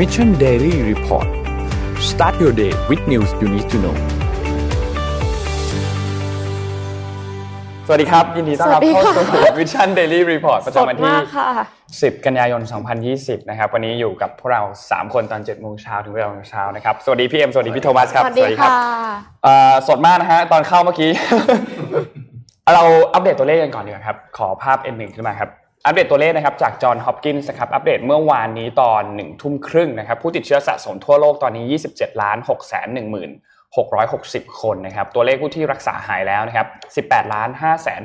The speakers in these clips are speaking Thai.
Mission Daily Report start your day with news you need to know สวัสดีครับ ยินดีต้อนรับเข้าสู่ Vision Daily Report ประจำวันที่ 10 กันยายน 2020 นะครับ วันนี้อยู่กับพวกเรา 3 คนตอน7โมงเช้าถึงเวลาเช้านะครับ สวัสดีพี่เอ็ม สวัสดีพี่โทมัสครับ สวัสดีค่ะสดมากนะฮะ ตอนเข้าเมื่อกี้ เราอัปเดตตัวเลขกันก่อนดีกว่าครับ ขอภาพ N1 ขึ้นมาครับ อัปเดตตัวเลขนะครับจากจอห์นฮอปกินส์นะครับอัปเดตเมื่อวานนี้ตอน1ทุ่มครึ่งนะครับผู้ติดเชื้อสะสมทั่วโลกตอนนี้ 27ล้าน6แสน1หมื่น660 คนนะครับตัวเลขผู้ที่รักษาหายแล้วนะครับ18ล้าน5แสน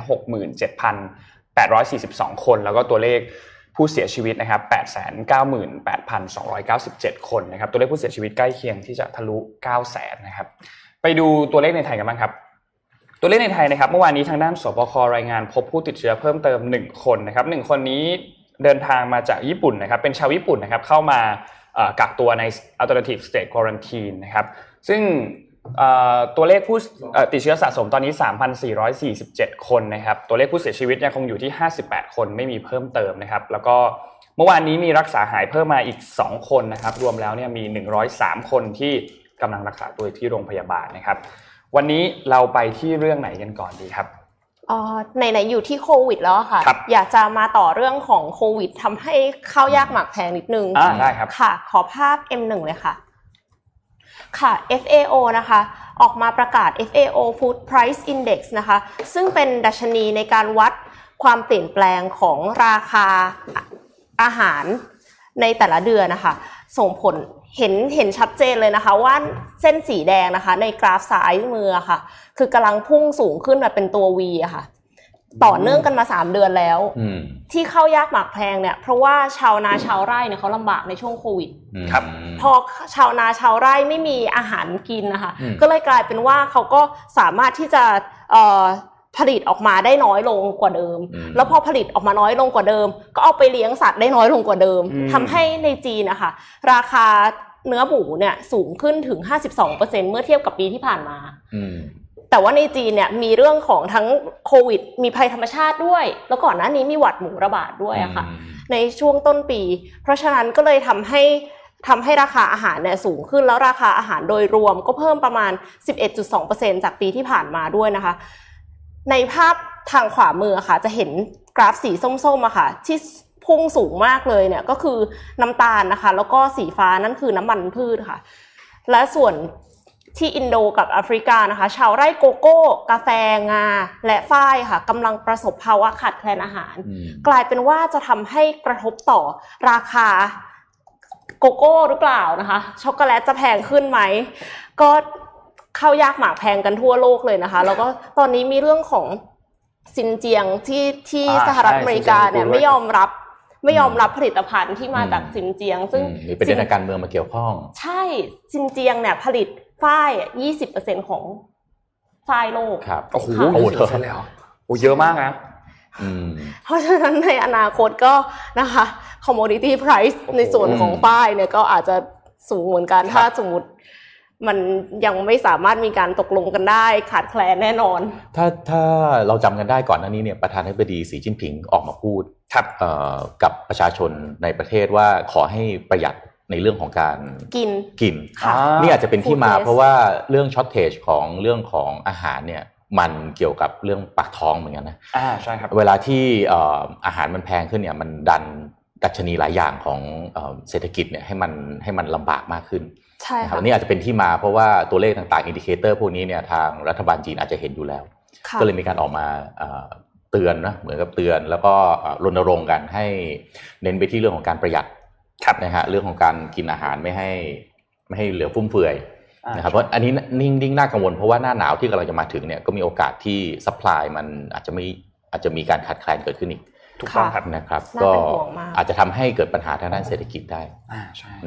67,842 คน แล้วก็ตัวเลขผู้เสียชีวิตนะครับ898,297 คนนะครับตัวเลขผู้เสียชีวิตใกล้เคียงที่จะทะลุ9แสนนะครับไปดูตัวเลขในไทยกันบ้างครับ ตัวเลขในไทยนะครับเมื่อวานนี้ทางด้านสบครายงาน พบผู้ติดเชื้อเพิ่มเติม 1 คนนะครับ1คนนี้เดินทางมาจากญี่ปุ่นนะครับเป็นชาวญี่ปุ่นนะครับเข้ามากักตัวใน alternative state quarantine นะครับซึ่งตัวเลขผู้ติดเชื้อสะสมตอนนี้ 3,447 คนนะครับตัวเลขผู้เสียชีวิตยังคงอยู่ที่ 58 คนไม่มีเพิ่มเติมนะครับแล้วก็เมื่อวานนี้มีรักษาหายเพิ่มมาอีก 2 คนนะครับรวมแล้วเนี่ยมี 103 คนที่กำลังรักษาตัวที่โรงพยาบาลนะครับ วันนี้เราไปที่เรื่องไหนกันก่อนดีครับอ๋อไหนๆอยู่ที่โควิดแล้วค่ะ อยากจะมาต่อเรื่องของโควิดทำให้ข้าวยากหมากแพงนิดนึงอ่าได้ครับค่ะ ขอภาพ M1 เลยค่ะ ค่ะ FAO นะคะ ออกมาประกาศ FAO Food Price Index นะคะ ซึ่งเป็นดัชนีในการวัดความเปลี่ยนแปลงของราคาอาหารในแต่ละเดือนนะคะ ส่งผล เห็นเห็นชัดเจนเลยนะคะว่าเส้นสีแดงนะคะ ในกราฟซ้ายมือค่ะ คือกำลังพุ่งสูงขึ้นมาเป็นตัว V อะค่ะ ต่อเนื่องกันมาสามเดือนแล้วที่เข้ายากหมากแพงเนี่ย เพราะว่าชาวนาชาวไร่เนี่ยเขาลำบากในช่วงโควิดครับ พอชาวนาชาวไร่ไม่มีอาหารกินนะคะ ก็เลยกลายเป็นว่าเขาก็สามารถที่จะผลิตออกมาได้น้อยลงกว่าเดิม แล้วพอผลิตออกมาน้อยลงกว่าเดิม ก็เอาไปเลี้ยงสัตว์ได้น้อยลงกว่าเดิมทำให้ในจีนนะคะราคา เนื้อหมูเนี่ยสูงขึ้นถึง 52%เมื่อเทียบกับปีที่ผ่านมาแต่ว่าในจีนเนี่ยมีเรื่องของทั้งโควิด มีภัยธรรมชาติด้วย แล้วก่อนหน้านี้มีหวัดหมูระบาดด้วยอะค่ะ ในช่วงต้นปี เพราะฉะนั้นก็เลยทำให้ทำให้ราคาอาหารเนี่ยสูงขึ้นแล้วราคาอาหารโดยรวมก็เพิ่มประมาณ 11.2%จากปีที่ผ่านมาด้วยนะคะ ในภาพทางขวามือค่ะ จะเห็นกราฟสีส้มๆอะค่ะที่ พุ่งสูงมากเลยเนี่ยก็คือน้ำตาลนะคะ แล้วก็สีฟ้านั่นคือน้ำมันพืชค่ะ และส่วนที่อินโดกับแอฟริกานะคะ ชาวไร่โกโก้ กาแฟงา และฝ้ายค่ะกำลังประสบภาวะขาดแคลนอาหาร กลายเป็นว่าจะทำให้กระทบต่อราคาโกโก้หรือเปล่านะคะ ช็อกโกแลตจะแพงขึ้นไหม ก็เข้ายากหมากแพงกันทั่วโลกเลยนะคะ แล้วก็ตอนนี้มีเรื่องของซินเจียงที่ที่สหรัฐอเมริกาเนี่ยไม่ยอมรับ ไม่ยอมรับผลิตภัณฑ์ที่มาจากซินเจียง ซึ่งมีประเด็นการเมืองมาเกี่ยวข้อง ใช่ซินเจียงเนี่ยผลิตฝ้ายยี่สิบเปอร์เซ็นของฝ้ายโลกครับโอ้โหเยอะแล้วโอ้เยอะมากนะเพราะฉะนั้นในอนาคตก็นะคะ commodity price ในส่วนของฝ้ายเนี่ยก็อาจจะสูงเหมือนกันถ้าสมมติมันยังไม่สามารถมีการตกลงกันได้ขาดแคลนแน่นอน ถ้าถ้าเราจำกันได้ก่อนหน้านี้เนี่ยประธานาธิบดีสีจิ้นผิงออกมาพูด กับประชาชนในประเทศว่าขอให้ประหยัดในเรื่องของการกินกินนี่อาจจะเป็นที่มาเพราะว่าเรื่องช็อตเทจของเรื่องของอาหารเนี่ยมันเกี่ยวกับเรื่องปากท้องเหมือนกันนะอ่าใช่ครับเวลาที่อาหารมันแพงขึ้นเนี่ยมันดันดัชนีหลายอย่างของเศรษฐกิจเนี่ยให้มันให้มันลำบากมากขึ้นใช่ครับนี่อาจจะเป็นที่มาเพราะว่าตัวเลขต่างๆ indicator พวกนี้เนี่ยทางรัฐบาลจีนอาจจะเห็นอยู่แล้ว ก็เลยมีการออกมา เตือนนะเหมือนกับเตือน แล้วก็รณรงค์กันให้เน้นไปที่เรื่องของการประหยัดครับนะฮะเรื่องของการกินอาหารไม่ให้ไม่ให้เหลือฟุ่มเฟือยนะครับเพราะอันนี้นิ่งนิ่งน่ากังวลเพราะว่าหน้าหนาวที่กำลังจะมาถึงเนี่ยก็มีโอกาสที่ supply มันอาจจะไม่อาจจะมีการขาดแคลนเกิดขึ้นอีกถูกต้องครับนะครับ ก็อาจจะทำให้เกิดปัญหาทางด้านเศรษฐกิจได้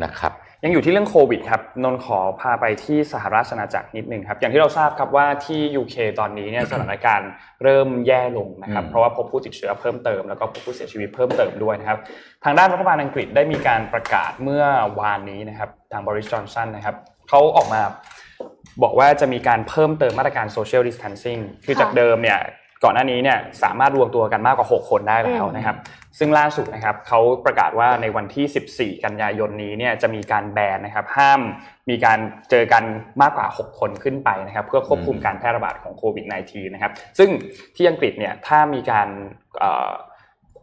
นะครับ ยังอยู่ที่เรื่องโควิดครับนนขอพาไปที่สหราชอาณาจักรนิดนึงครับ อย่างที่เราทราบครับว่าที่ UK ตอนนี้เนี่ยสถานการณ์เริ่มแย่ลงนะครับ เพราะว่าพบผู้ติดเชื้อเพิ่มเติมแล้วก็พบผู้เสียชีวิตเพิ่มเติมด้วยนะครับ ทางด้านรัฐบาลอังกฤษได้มีการประกาศเมื่อวานนี้นะครับทางบริสจอนสันนะครับเขาออกมาบอกว่าจะมีการเพิ่มเติมมาตรการโซเชียลดิสทันซิ่งคือจากเดิมเนี่ย ก่อนหน้านี้เนี่ยสามารถรวมตัวกันมากกว่า 6 คนได้แล้วนะครับ ซึ่งล่าสุดนะครับเขาประกาศว่าในวันที่ 14 กันยายนนี้เนี่ยจะมีการแบนนะครับ ห้ามมีการเจอกันมากกว่า 6 คนขึ้นไปนะครับ เพื่อควบคุมการแพร่ระบาดของโควิด -19 นะครับ ซึ่งที่อังกฤษเนี่ยถ้ามีการ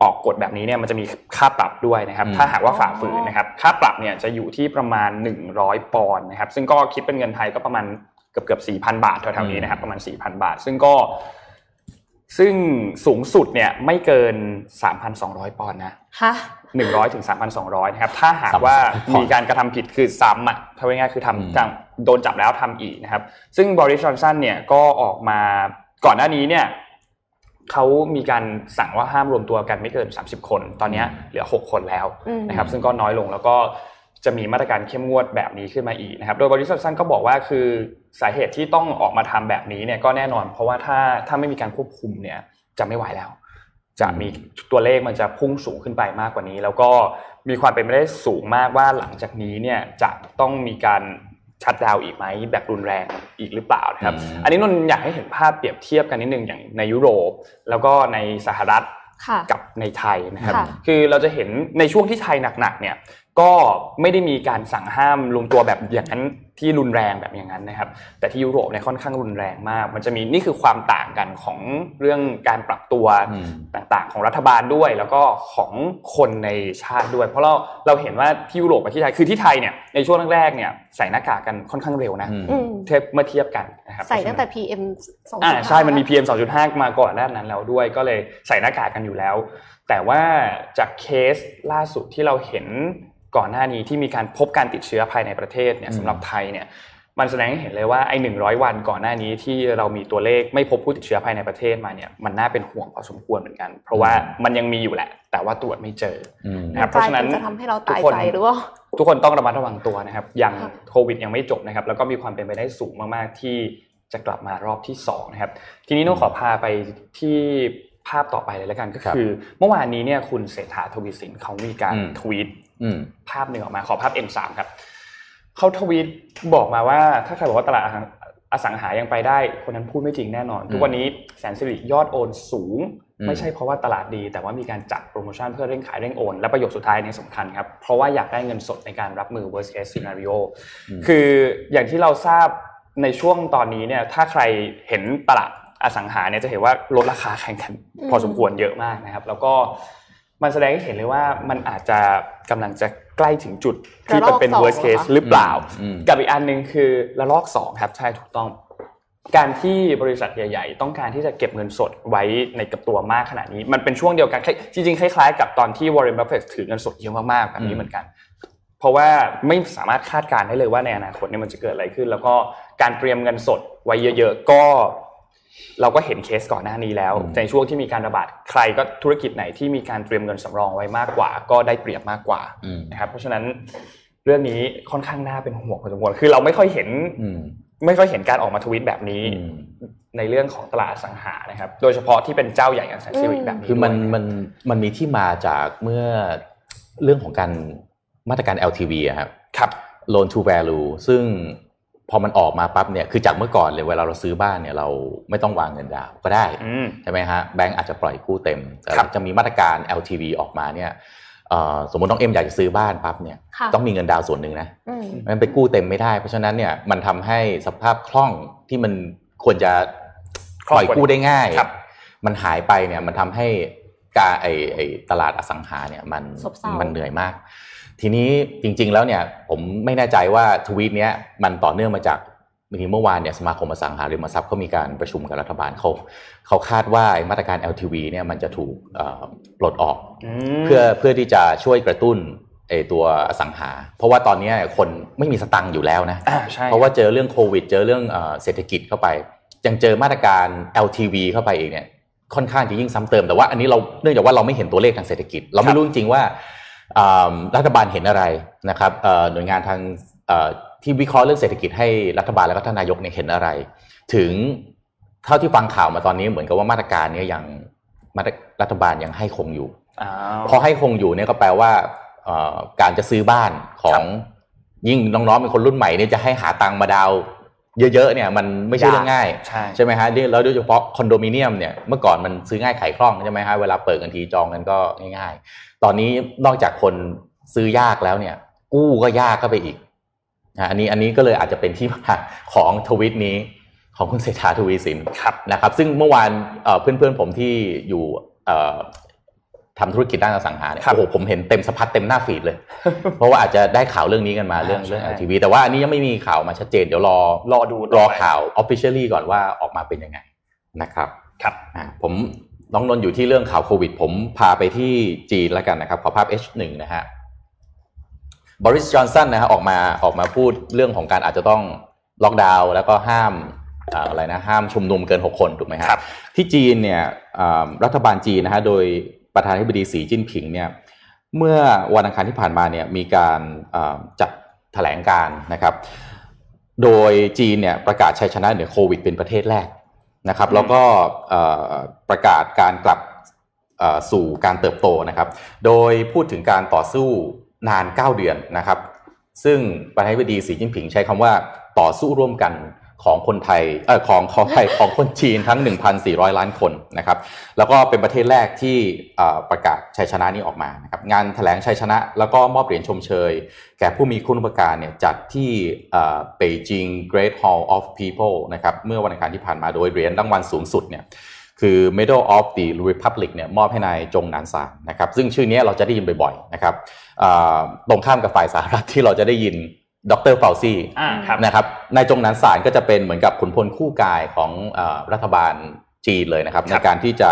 ออกกฎแบบนี้เนี่ยมันจะมีค่าปรับด้วยนะครับ ถ้าหากว่าฝ่าฝืนนะครับ ค่าปรับเนี่ยจะอยู่ที่ประมาณ 100 ปอนด์นะครับ ซึ่งก็คิดเป็นเงินไทยก็ประมาณเกือบเกือบสี่พันบาทแถวๆนี้นะครับ ประมาณสี่พันบาท ซึ่งก็ ซึ่งสูงสุดเนี่ยไม่เกิน 3,200 ปอนด์นะฮะหนึ่งร้อยถึงสามพันสองร้อยนะครับ ถ้าหากว่ามีการกระทำผิดคือซ้ำอะถ้าง่ายๆคือทำโดนจับแล้วทำอีกนะครับ ซึ่งบริษัทจอนสันเนี่ยก็ออกมาก่อนหน้านี้เนี่ยเขามีการสั่งว่าห้ามรวมตัวกันไม่เกิน 30 คน ตอนนี้เหลือ 6 คนแล้วนะครับ ซึ่งก็น้อยลงแล้วก็ จะมีมาตรการเข้มงวดแบบนี้ขึ้นมาอีกนะครับ โดยบริษัทสั้นก็บอกว่าคือสาเหตุที่ต้องออกมาทำแบบนี้เนี่ยก็แน่นอน เพราะว่าถ้าถ้าไม่มีการควบคุมเนี่ยจะไม่ไหวแล้ว จะมีตัวเลขมันจะพุ่งสูงขึ้นไปมากกว่านี้ แล้วก็มีความเป็นไปได้สูงมากว่าหลังจากนี้เนี่ยจะต้องมีการชัดดาวอีกไหมแบบรุนแรงอีกหรือเปล่านะครับ อันนี้นนอยากให้เห็นภาพเปรียบเทียบกันนิดนึงอย่างในยุโรป แล้วก็ในสหรัฐกับในไทยนะครับ คือเราจะเห็นในช่วงที่ไทยหนักๆเนี่ย ก็ไม่ได้มีการสั่งห้ามรวมตัวแบบอย่างนั้นที่รุนแรงแบบอย่างนั้นนะครับ แต่ที่ยุโรปเนี่ยค่อนข้างรุนแรงมาก มันจะมีนี่คือความต่างกันของเรื่องการปรับตัวต่างๆ ของรัฐบาลด้วย แล้วก็ของคนในชาติด้วย เพราะเราเราเห็นว่าที่ยุโรปกับที่ไทยคือที่ไทยเนี่ยในช่วงแรกๆเนี่ยใส่หน้ากากกันค่อนข้างเร็วนะเทียบเมื่อเทียบกันนะครับใส่ตั้งแต่ PM 2.5อ่าใช่มันมี PM 2.5 มาก่อนหน้านั้นแล้วด้วยก็เลยใส่หน้ากากกันอยู่แล้ว แต่ว่าจากเคสล่าสุดที่เราเห็น ก่อนหน้านี้ที่มีการพบการติดเชื้อภายในประเทศเนี่ยสำหรับไทยเนี่ยมันแสดงให้เห็นเลยว่าไอ้หนึ่งร้อยวันก่อนหน้านี้ที่เรามีตัวเลขไม่พบผู้ติดเชื้อภายในประเทศมาเนี่ยมันน่าเป็นห่วงพอสมควรเหมือนกัน เพราะว่ามันยังมีอยู่แหละ แต่ว่าตรวจไม่เจอนะครับเพราะฉะนั้นจะทำให้เราตายใจหรือว่าทุกคนต้องระมัดระวังตัวนะครับยังโควิดยังไม่จบนะครับ แล้วก็มีความเป็นไปได้สูงมากๆที่จะกลับมารอบที่2นะครับทีนี้น้องขอพาไปที่ภาพต่อไปเลยแล้วกันก็คือ เมื่อวานนี้เนี่ยคุณเศรษฐาทวีสินเขามีการทวีต ภาพหนึ่งออกมาขอภาพ M3 ครับเขาทวีตบอกมาว่า ถ้าใครบอกว่าตลาดอสังหายังไปได้ คนนั้นพูดไม่จริงแน่นอน ทุกวันนี้แสนสิริยอดโอนสูง ไม่ใช่เพราะว่าตลาดดี แต่ว่ามีการจัดโปรโมชั่นเพื่อเร่งขายเร่งโอน และประโยชน์สุดท้ายนี้สำคัญครับ เพราะว่าอยากได้เงินสดในการรับมือ worst case scenario คืออย่างที่เราทราบในช่วงตอนนี้เนี่ยถ้าใครเห็นตลาดอสังหาเนี่ยจะเห็นว่าลดราคาแข่งขันพอสมควรเยอะมากนะครับ แล้วก็ มันแสดงให้เห็นเลยว่ามันอาจจะกำลังจะใกล้ถึงจุดที่มันเป็น worst case หรือเปล่า กับอีกอันหนึ่งคือระลอกสองครับใช่ถูกต้อง การที่บริษัทใหญ่ ๆ ต้องการที่จะเก็บเงินสดไว้ในกับตัวมากขนาดนี้ มันเป็นช่วงเดียวกันจริงๆคล้ายๆกับตอนที่วอร์เรนบัฟเฟตถือเงินสดเยอะมากๆแบบนี้เหมือนกัน เพราะว่าไม่สามารถคาดการณ์ได้เลยว่าในอนาคตเนี่ยมันจะเกิดอะไรขึ้น แล้วก็การเตรียมเงินสดไว้เยอะ ๆ ก็ เราก็เห็นเคสก่อนหน้านี้แล้ว ในช่วงที่มีการระบาดใครก็ธุรกิจไหนที่มีการเตรียมเงินสำรองไว้มากกว่า ก็ได้เปรียบมากกว่านะครับเพราะฉะนั้นเรื่องนี้ค่อนข้างน่าเป็นห่วงพอสมควรคือเราไม่ค่อยเห็นไม่ค่อยเห็นการออกมาทวิตแบบนี้ ในเรื่องของตลาดสังหานะครับ โดยเฉพาะที่เป็นเจ้าใหญ่อย่างแซนซิวิกแบบนี้คือมันมันมันมีที่มาจากเมื่อเรื่องของการมาตรการ LTV ครับครับ loan to value ซึ่ง พอมันออกมาปั๊บเนี่ยคือจากเมื่อก่อนเลยเวลาเราซื้อบ้านเนี่ยเราไม่ต้องวางเงินดาวก็ได้ใช่ไหมฮะแบงก์อาจจะปล่อยกู้เต็ม แต่จะมีมาตรการ LTV ออกมาเนี่ยสมมติน้องเอ็มอยากจะซื้อบ้านปั๊บเนี่ยต้องมีเงินดาวส่วนหนึ่งนะมันไปกู้เต็มไม่ได้ เพราะฉะนั้นเนี่ยมันทำให้สภาพคล่องที่มันควรจะปล่อยกู้ได้ง่ายมันหายไปเนี่ยมันทำให้การไอไอตลาดอสังหาเนี่ยมันมันเหนื่อยมาก ทีนี้จริงๆแล้วเนี่ยผมไม่แน่ใจว่าทวีตเนี้ยมันต่อเนื่องมาจากเมื่อวานเนี่ยสมาคมอสังหาริมทรัพย์เขามีการประชุมกับรัฐบาลเขาเขาคาดว่ามาตรการ LTV เนี่ยมันจะถูกปลดออก เพื่อเพื่อที่จะช่วยกระตุ้นไอตัวอสังหา เพราะว่าตอนนี้คนไม่มีสตังค์อยู่แล้วนะเพราะว่าเจอเรื่องโควิด เจอเรื่องเศรษฐกิจเข้าไป ยังเจอมาตรการ LTV เข้าไปอีกเนี่ยค่อนข้างจะยิ่งซ้ำเติมแต่ว่าอันนี้เราเนื่องจากว่าเราไม่เห็นตัวเลขทางเศรษฐกิจ เราไม่รู้จริงๆว่า รัฐบาลเห็นอะไรนะครับหน่วยงานทางที่วิเคราะห์เรื่องเศรษฐกิจให้รัฐบาลและก็ท่านนายกเนี่ยเห็นอะไร ถึงเท่าที่ฟังข่าวมาตอนนี้เหมือนกับว่ามาตรการนี้ยังรัฐบาลยังให้คงอยู่พอให้คงอยู่เนี่ยก็แปลว่าการจะซื้อบ้านของยิ่งน้องๆเป็นคนรุ่นใหม่เนี่ยจะให้หาตังค์มาดาวเยอะๆเนี่ยมันไม่ใช่เรื่องง่ายใช่ใช่ไหมฮะแล้วโดยเฉพาะคอนโดมิเนียมเนี่ยเมื่อก่อนมันซื้อง่ายขายคล่องใช่ไหมฮะเวลาเปิดกันทีจองกันก็ง่ายๆ ตอนนี้นอกจากคนซื้อยากแล้วเนี่ย กู้ก็ยากก็ไปอีกนะอันนี้อันนี้ก็เลยอาจจะเป็นที่มาของทวิตนี้ของคุณเศรษฐาทวีสินครับนะครับ ซึ่งเมื่อวานเพื่อนเพื่อนๆผมที่อยู่เอ่อทำธุรกิจด้านอสังหาเนี่ยครับโอ้โหผมเห็นเต็มสะพัดเต็มหน้าฟีดเลย เพราะว่าอาจจะได้ข่าวเรื่องนี้กันมาเรื่องใช่เรื่อง LTV แต่ว่าอันนี้ยังไม่มีข่าวมาชัดเจนเดี๋ยวรอรอดูรอไปข่าว officially ก่อนว่าออกมาเป็นยังไงนะครับครับอ่าผม น้องนนท์อยู่ที่เรื่องข่าวโควิด ผมพาไปที่จีนแล้วกันนะครับ ขอภาพ H1 นะฮะบริสจอนสันนะฮะออกมาออกมาพูดเรื่องของการอาจจะต้องล็อกดาวน์แล้วก็ห้ามอ่าอะไรนะห้ามชุมนุมเกิน 6 คนถูกไหมฮะครับ ที่จีนเนี่ยอ่ารัฐบาลจีนนะฮะโดยประธานาธิบดีสีจิ้นผิงเนี่ยเมื่อวันอังคารที่ผ่านมาเนี่ยมีการอ่าจัดแถลงการนะครับ โดยจีนเนี่ยประกาศชัยชนะเหนือโควิดเป็นประเทศแรก นะครับ แล้วก็เอ่อประกาศการกลับเอ่อสู่การเติบโตนะครับ โดยพูดถึงการต่อสู้นาน 9 เดือนนะครับ ซึ่งประธานาธิบดีสีจิ้นผิงใช้คำว่าต่อสู้ร่วมกัน ของคนไทยเออของของไทยของคนจีนทั้ง 1,400 ล้านคนนะครับ แล้วก็เป็นประเทศแรกที่ประกาศชัยชนะนี้ออกมานะครับงานแถลงชัยชนะ แล้วก็มอบเหรียญชมเชย แก่ผู้มีคุณอุปการเนี่ยจัดที่เอ่อ Beijing Great Hall of People นะครับเมื่อวันอังคารที่ผ่านมาโดยเหรียญรางวัลสูงสุดเนี่ยคือ Medal of the Republic เนี่ยมอบให้นายจงหนานซานนะครับซึ่งชื่อนี้เราจะได้ยินบ่อยๆนะครับตรงข้ามกับฝ่ายสหรัฐที่เราจะได้ยิน ดรเฟลซี่อ่าครับนะครับนายจงหนานสารก็จะเป็นเหมือนกับขุนพลคู่กายของเออรัฐบาลจีนเลยนะครับคในรับการที่จะ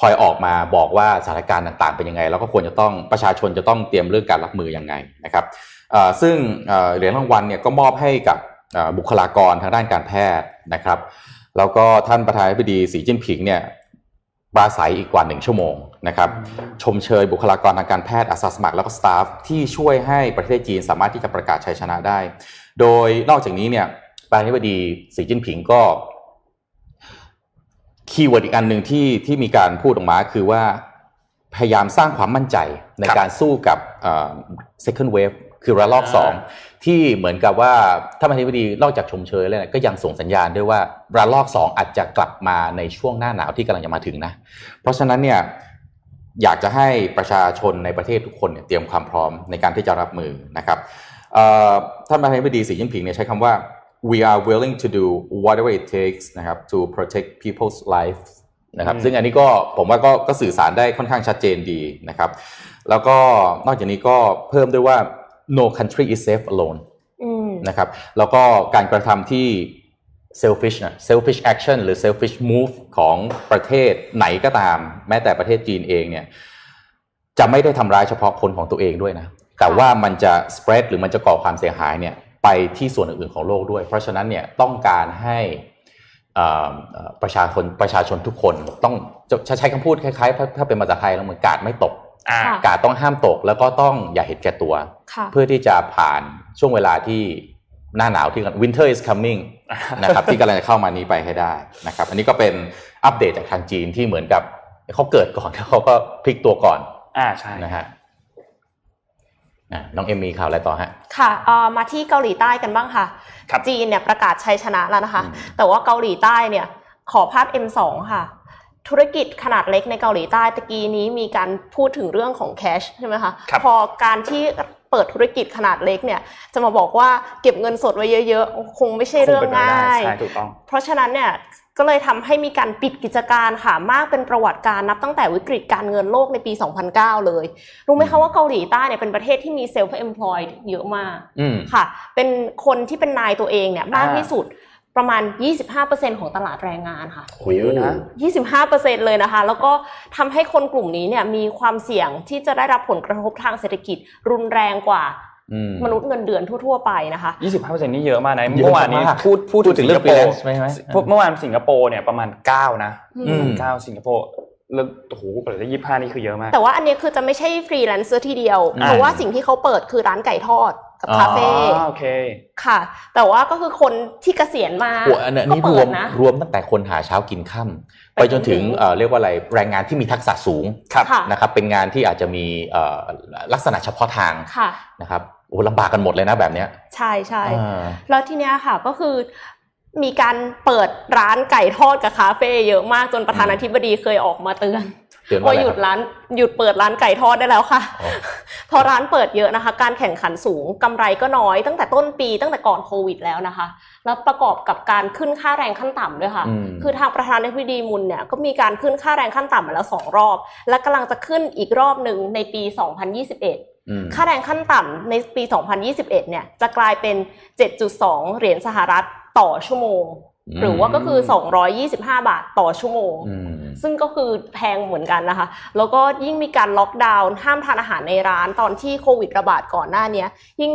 คอยออกมาบอกว่าสถานการณ์ต่างๆเป็นยังไง แล้วก็ควรจะต้องประชาชนจะต้องเตรียมเรื่องการรับมือยังไงนะครับเอ่อซึ่งเอ่อเหรียญรางวัลเนี่ยก็มอบให้กับเอ่อบุคลากรทางด้านการแพทย์นะครับ แล้วก็ท่านประธานาธิบดีสีจิ้นผิงเนี่ย ปราศัยอีกกว่าหนึ่งชั่วโมงนะครับชมเชยบุคลากรทางการแพทย์อาสาสมัครแล้วก็ staff ที่ช่วยให้ประเทศจีนสามารถที่จะประกาศชัยชนะได้ โดยนอกจากนี้เนี่ยประธานาธิบดีสีจิ้นผิงก็ keyword อีกอันหนึ่งที่ที่มีการพูดออกมาคือว่าพยายามสร้างความมั่นใจในครับการสู้กับเอ่อ second wave คือระลอกอ่าสองที่เหมือนกับว่าท่านประธานาธิบดีนอกจากชมเชยแล้วเนี่ยก็ยังส่งสัญญาณด้วยว่าระลอกสองอาจจะกลับมาในช่วงหน้าหนาวที่กำลังจะมาถึงนะ เพราะฉะนั้นเนี่ยอยากจะให้ประชาชนในประเทศทุกคนเนี่ยเตรียมความพร้อมในการที่จะรับมือนะครับเอ่อท่านประธานาธิบดีสีจิ้นผิงเนี่ยใช้คำว่า we are willing to do whatever it takes นะครับ to protect people's lives นะครับอืมซึ่งอันนี้ก็ผมว่าก็ก็สื่อสารได้ค่อนข้างชัดเจนดีนะครับ แล้วก็นอกจากนี้ก็เพิ่มด้วยว่า no country is safe alone อืมนะครับแล้วก็การกระทำที่ selfish นะ selfish action หรือ selfish move ของประเทศไหนก็ตาม แม้แต่ประเทศจีนเองเนี่ยจะไม่ได้ทำร้ายเฉพาะคนของตัวเองด้วยนะ แต่ว่ามันจะ spread หรือมันจะก่อความเสียหายเนี่ยไปที่ส่วนอื่นๆของโลกด้วย เพราะฉะนั้นเนี่ยต้องการให้เอ่อเอ่อประชาชนประชาชนทุกคนต้องจะจะใช้คำพูดคล้ายๆถ้าถ้าเป็นภาษาไทยแล้วเหมือนกาดไม่ตกอ่าค่ะ กาดต้องห้ามตกแล้วก็ต้องอย่าเห็นแก่ตัวค่ะเพื่อที่จะผ่านช่วงเวลาที่หน้าหนาวที่กัน winter is coming นะครับที่กำลังจะเข้ามานี้ไปให้ได้นะครับ อันนี้ก็เป็นอัปเดตจากทางจีนที่เหมือนกับเขาเกิดก่อนแล้วเขาก็พลิกตัวก่อน อ่าใช่นะฮะอะน้องเอ็มมีข่าวอะไรต่อฮะ ค่ะเอ่อมาที่เกาหลีใต้กันบ้างค่ะครับจีนเนี่ยประกาศชัยชนะแล้วนะคะอืมแต่ว่าเกาหลีใต้เนี่ยขอภาพ M2 ค่ะ ธุรกิจขนาดเล็กในเกาหลีใต้ตะกี้นี้มีการพูดถึงเรื่องของแคชใช่ไหมคะครับพอการที่เปิดธุรกิจขนาดเล็กเนี่ย จะมาบอกว่าเก็บเงินสดไว้เยอะๆ คงไม่ใช่เรื่องคป็นไปได้ง่ายใช่ถูกต้องเพราะฉะนั้นเนี่ยก็เลยทำให้มีการปิดกิจการค่ะมากเป็นประวัติการนับตั้งแต่วิกฤตการเงินโลกในปี 2009 เลย รู้ไหมคะว่าเกาหลีใต้เนี่ยเป็นประเทศที่มี self employed เยอะมากอืมค่ะ เป็นคนที่เป็นนายตัวเองเนี่ยมากอ่าที่สุด ประมาณ 25%ของตลาดแรงงานค่ะโหเยอะนะ 25%เลยนะคะ แล้วก็ทำให้คนกลุ่มนี้เนี่ยมีความเสี่ยงที่จะได้รับผลกระทบทางเศรษฐกิจรุนแรงกว่าอืมมนุษย์เงินเดือนทั่ว ๆ ไปนะคะ 25%นี่เยอะมากนะเยอะเมื่อวานนี้มากพูดพูดพูดถึงเรื่องสิคโป freelance ไหมไหมพวกเมื่อวานสิงคโปร์เนี่ยประมาณ 9 นะอืมประมาณ9สิงคโปร์ เรื่องโอ้โหเปิดได้ยี่ห้านี่คือเยอะมาก แต่ว่าอันเนี้ยคือจะไม่ใช่ฟรีแลนเซอร์ทีเดียวอ่าเพราะว่าสิ่งที่เขาเปิดคือร้านไก่ทอดกับอ๋อคาเฟ่อ๋อโอเคค่ะ แต่ว่าก็คือคนที่เกษียณมาโอ้อันนี้ก็รเปิวดมนะรวมตั้งแต่คนหาเช้ากินค่ำไปไปจนถึงจนถึงเอ่อเรียกว่าอะไรแรงงานที่มีทักษะสูงครับค่ะนะครับเป็นงานที่อาจจะมีเอ่อลักษณะเฉพาะทางค่ะนะครับโอ้ลำบากกันหมดเลยนะแบบเนี้ย ใช่ใช่อ่าแล้วทีเนี้ยค่ะก็คือ มีการเปิดร้านไก่ทอดกับคาเฟ่เยอะมากจนประธานาธิบดีเคยออกมาเตือนว่าหยุดร้านหยุดเปิดร้านไก่ทอดได้แล้วค่ะ พอร้านเปิดเยอะนะคะ การแข่งขันสูงกำไรก็น้อยตั้งแต่ต้นปีตั้งแต่ก่อนโควิดแล้วนะคะ แล้วประกอบกับการขึ้นค่าแรงขั้นต่ำด้วยค่ะ คือทางประธานาธิบดีมุนเนี่ยก็มีการขึ้นค่าแรงขั้นต่ำมาแล้วสองรอบ และกำลังจะขึ้นอีกรอบหนึ่งในปี 2021ค่าแรงขั้นต่ำในปี 2021 เนี่ย จะกลายเป็น 7.2 เหรียญสหรัฐ ต่อชั่วโมง หรือว่าก็คือ 225 บาทต่อชั่วโมง ซึ่งก็คือแพงเหมือนกันนะคะ แล้วก็ยิ่งมีการล็อกดาวน์ห้ามทานอาหารในร้านตอนที่โควิดระบาดก่อนหน้านี้ยิ่ง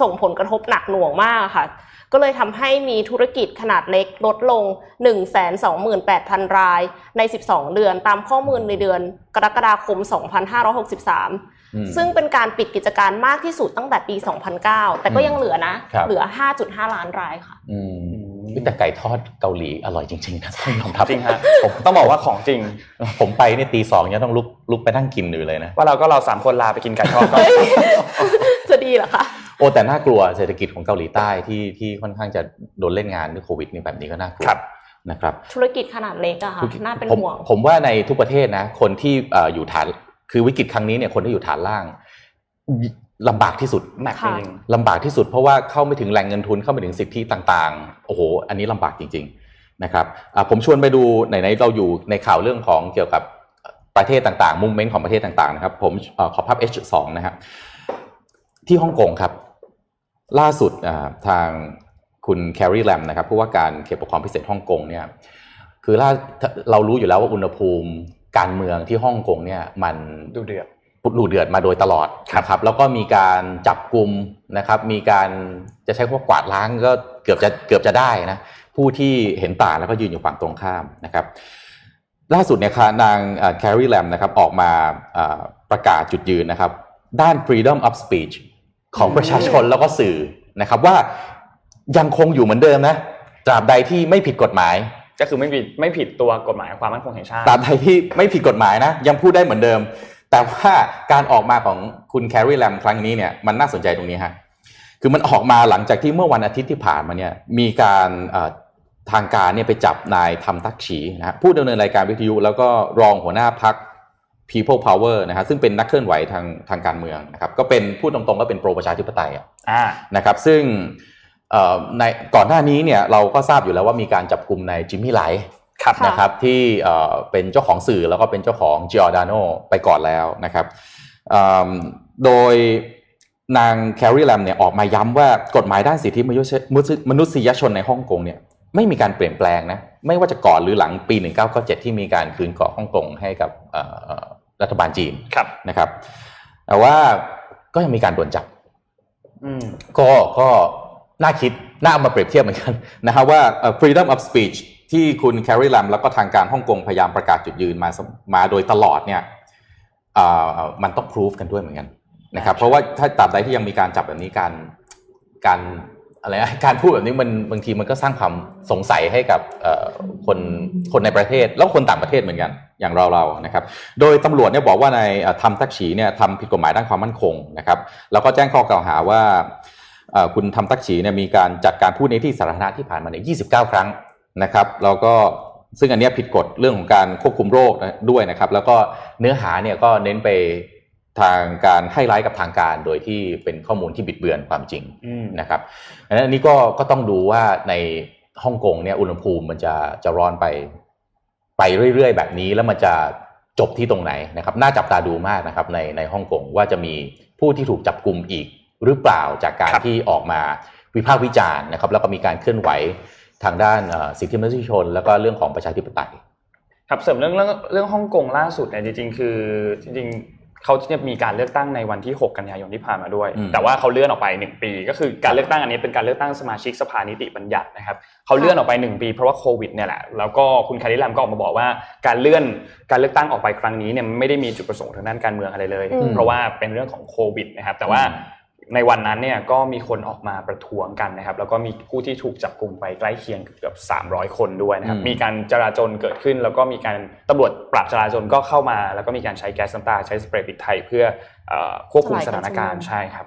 ส่งผลกระทบหนักหน่วงมากค่ะ ก็เลยทำให้มีธุรกิจขนาดเล็กลดลง 128,000 รายใน 12 เดือน ตามข้อมูลในเดือนกรกฎาคม 2563 ซึ่งเป็นการปิดกิจการมากที่สุดตั้งแต่ปี 2009 แต่ก็ยังเหลือนะ เหลือ 5.5 ล้านรายค่ะแต่ไก่ทอดเกาหลีอร่อยจริงๆนะต้องยอมรับจริงฮะผมต้องบอกว่าของจริง ผมไปเนี่ยตีสองเนี่ยต้องลุกลุกไปนั่งกินอยู่เลยนะ ว่าเราก็เราสามคนลาไปกินไก่ทอดจะดีเหรอคะโอ้แต่น่ากลัวเศรษฐกิจของเกาหลีใต้ที่ที่ค่อนข้างจะโดนเล่นงานด้วยโควิดนี่แบบนี้ก็น่ากลัวนะครับธุรกิจขนาดเล็กอะค่ะน่าเป็นห่วงผมว่าในทุกประเทศนะ คนที่อยู่ฐาน คือวิกฤตครั้งนี้เนี่ยคนที่อยู่ฐานล่างลำบากที่สุดหนักจริงลำบากที่สุดเพราะว่าเข้าไม่ถึงแหล่งเงินทุนเข้าไม่ถึงสิทธิต่างๆ โอ้โห อันนี้ลำบากจริง ๆนะครับผมชวนไปดูไหนๆเราอยู่ในข่าวเรื่องของเกี่ยวกับประเทศต่างๆมุมเมนต์ของประเทศต่างๆนะครับผมขอภาพ H2 นะครับที่ฮ่องกงครับ ล่าสุดทางคุณแคร์รีแลมนะครับผู้ว่าการเขตปกครองพิเศษฮ่องกงเนี่ยคือเรารู้อยู่แล้วว่าอุณหภูมิ การเมืองที่ฮ่องกงเนี่ยมันดูเดือดดูเดือดมาโดยตลอดนะครับ แล้วก็มีการจับกลุ่มนะครับ มีการจะใช้คำว่ากวาดล้างก็เกือบจะเกือบจะได้นะผู้ที่เห็นต่างแล้วก็ยืนอยู่ฝั่งตรงข้ามนะครับ ล่าสุดเนี่ยค่ะนางแคร์รีแลมนะครับออกมาประกาศจุดยืนนะครับ ด้าน freedom of speech ของประชาชนแล้วก็สื่อนะครับว่ายังคงอยู่เหมือนเดิมนะตราบใดที่ไม่ผิดกฎหมาย ก็คือไม่ผิดไม่ผิดตัวกฎหมายความมั่นคงแห่งชาติตราบใดที่ไม่ผิดกฎหมายนะ ยังพูดได้เหมือนเดิม แต่ว่าการออกมาของคุณแคร์รีแลมครั้งนี้เนี่ยมันน่าสนใจตรงนี้ฮะคือมันออกมาหลังจากที่เมื่อวันอาทิตย์ที่ผ่านมาเนี่ยมีการทางการเนี่ยไปจับนายทำทักฉีนะฮะผู้ดำเนินรายการวิทยุ แล้วก็รองหัวหน้าพัก People Power นะฮะซึ่งเป็นนักเคลื่อนไหวทางทางการเมืองนะครับก็เป็นพูดตรงๆก็เป็นโปรประชาธิปไตยอะนะครับซึ่ง ในก่อนหน้านี้เนี่ยเราก็ทราบอยู่แล้วว่ามีการจับกลุ่มในจิมมี่ไลนะครับที่เป็นเจ้าของสื่อแล้วก็เป็นเจ้าของจิออดานโนไปก่อนแล้วนะครับโดยนางแคร์รีแลมเนี่ยออกมาย้ำว่ากฎหมายด้านสิทธิมนุษยชนในฮ่องกงเนี่ยไม่มีการเปลี่ยนแปลงนะไม่ว่าจะก่อนหรือหลังปี 1997 ที่มีการคืนเกาะฮ่องกงให้กับรัฐบาลจีนนะครับแต่ว่าก็ยังมีการโดนจับก็ก็ น่าคิด น่าเอามาเปรียบเทียบเหมือนกันนะฮะว่า freedom of speech ที่คุณแคร์รีแลมแล้วก็ทางการฮ่องกงพยายามประกาศจุดยืนมามาโดยตลอดเนี่ยมันต้องพิสูจกันด้วยเหมือนกันนะครับ เพราะว่าถ้าตราบใดที่ยังมีการจับแบบนี้การการอะไรการพูดแบบนี้มันบางทีมันก็สร้างความสงสัยให้กับคนคนในประเทศ แล้วคนต่างประเทศเหมือนกัน อย่างเราเรานะครับ โดยตำรวจเนี่ยบอกว่าในทำทักฉีเนี่ยทำผิดกฎหมายด้านความมั่นคงนะครับ แล้วก็แจ้งข้อกล่าวหาว่า คุณทำทักฉีเนี่ยมีการจัดการพูดในที่สาธารณะที่ผ่านมาเนี่ย29 ครั้งนะครับแล้วก็ซึ่งอันนี้ผิดกฎเรื่องของการควบคุมโรคด้วยนะครับ แล้วก็เนื้อหาเนี่ยก็เน้นไปทางการให้ไลท์กับทางการโดยที่เป็นข้อมูลที่บิดเบือนความจริงนะครับอันนี้ก็ก็ต้องดูว่าในฮ่องกงเนี่ยอุณหภูมิมันจะจะร้อนไป ไปเรื่อยๆ แบบนี้แล้วมันจะจบที่ตรงไหนนะครับ น่าจับตาดูมากนะครับในในฮ่องกงว่าจะมีผู้ที่ถูกจับกลุ่มอีก หรือเปล่าจากการที่ออกมาวิพากษ์วิจารณ์นะครับ แล้วก็มีการเคลื่อนไหวทางด้านสิทธิมนุษยชน แล้วก็เรื่องของประชาธิปไตย ครับเสริมเรื่องเรื่องเรื่องฮ่องกงล่าสุดเนี่ยจริงๆ คือจริงๆเขาจะมีการเลือกตั้งในวันที่ 6 กันยายนที่ผ่านมาด้วย แต่ว่าเขาเลื่อนออกไป 1 ปี ก็คือการเลือกตั้งอันนี้เป็นการเลือกตั้งสมาชิกสภานิติบัญญัตินะครับเขาเลื่อนออกไป 1 ปีเพราะว่าโควิดเนี่ยแหละแล้วก็คุณคาริลามก็ออกมาบอกว่า การเลื่อนการเลือกตั้งออกไปครั้งนี้เนี่ยไม่ได้มีจุดประสงค์ทางด้านการเมืองอะไรเลย เพราะว่าเป็นเรื่องของโควิดนะครับแต่ว่า ในวันนั้นเนี่ยก็มีคนออกมาประท้วงกันนะครับ แล้วก็มีผู้ที่ถูกจับกลุ่มไปใกล้เคียงเกือบ300 คนด้วยนะครับ มีการจราจรเกิดขึ้น แล้วก็มีการตำรวจปราบจราจรก็เข้ามา แล้วก็มีการใช้แก๊สน้ำตาใช้สเปรย์ปิดไทยเพื่อควบคุมสถานการณ์ใช่ครับ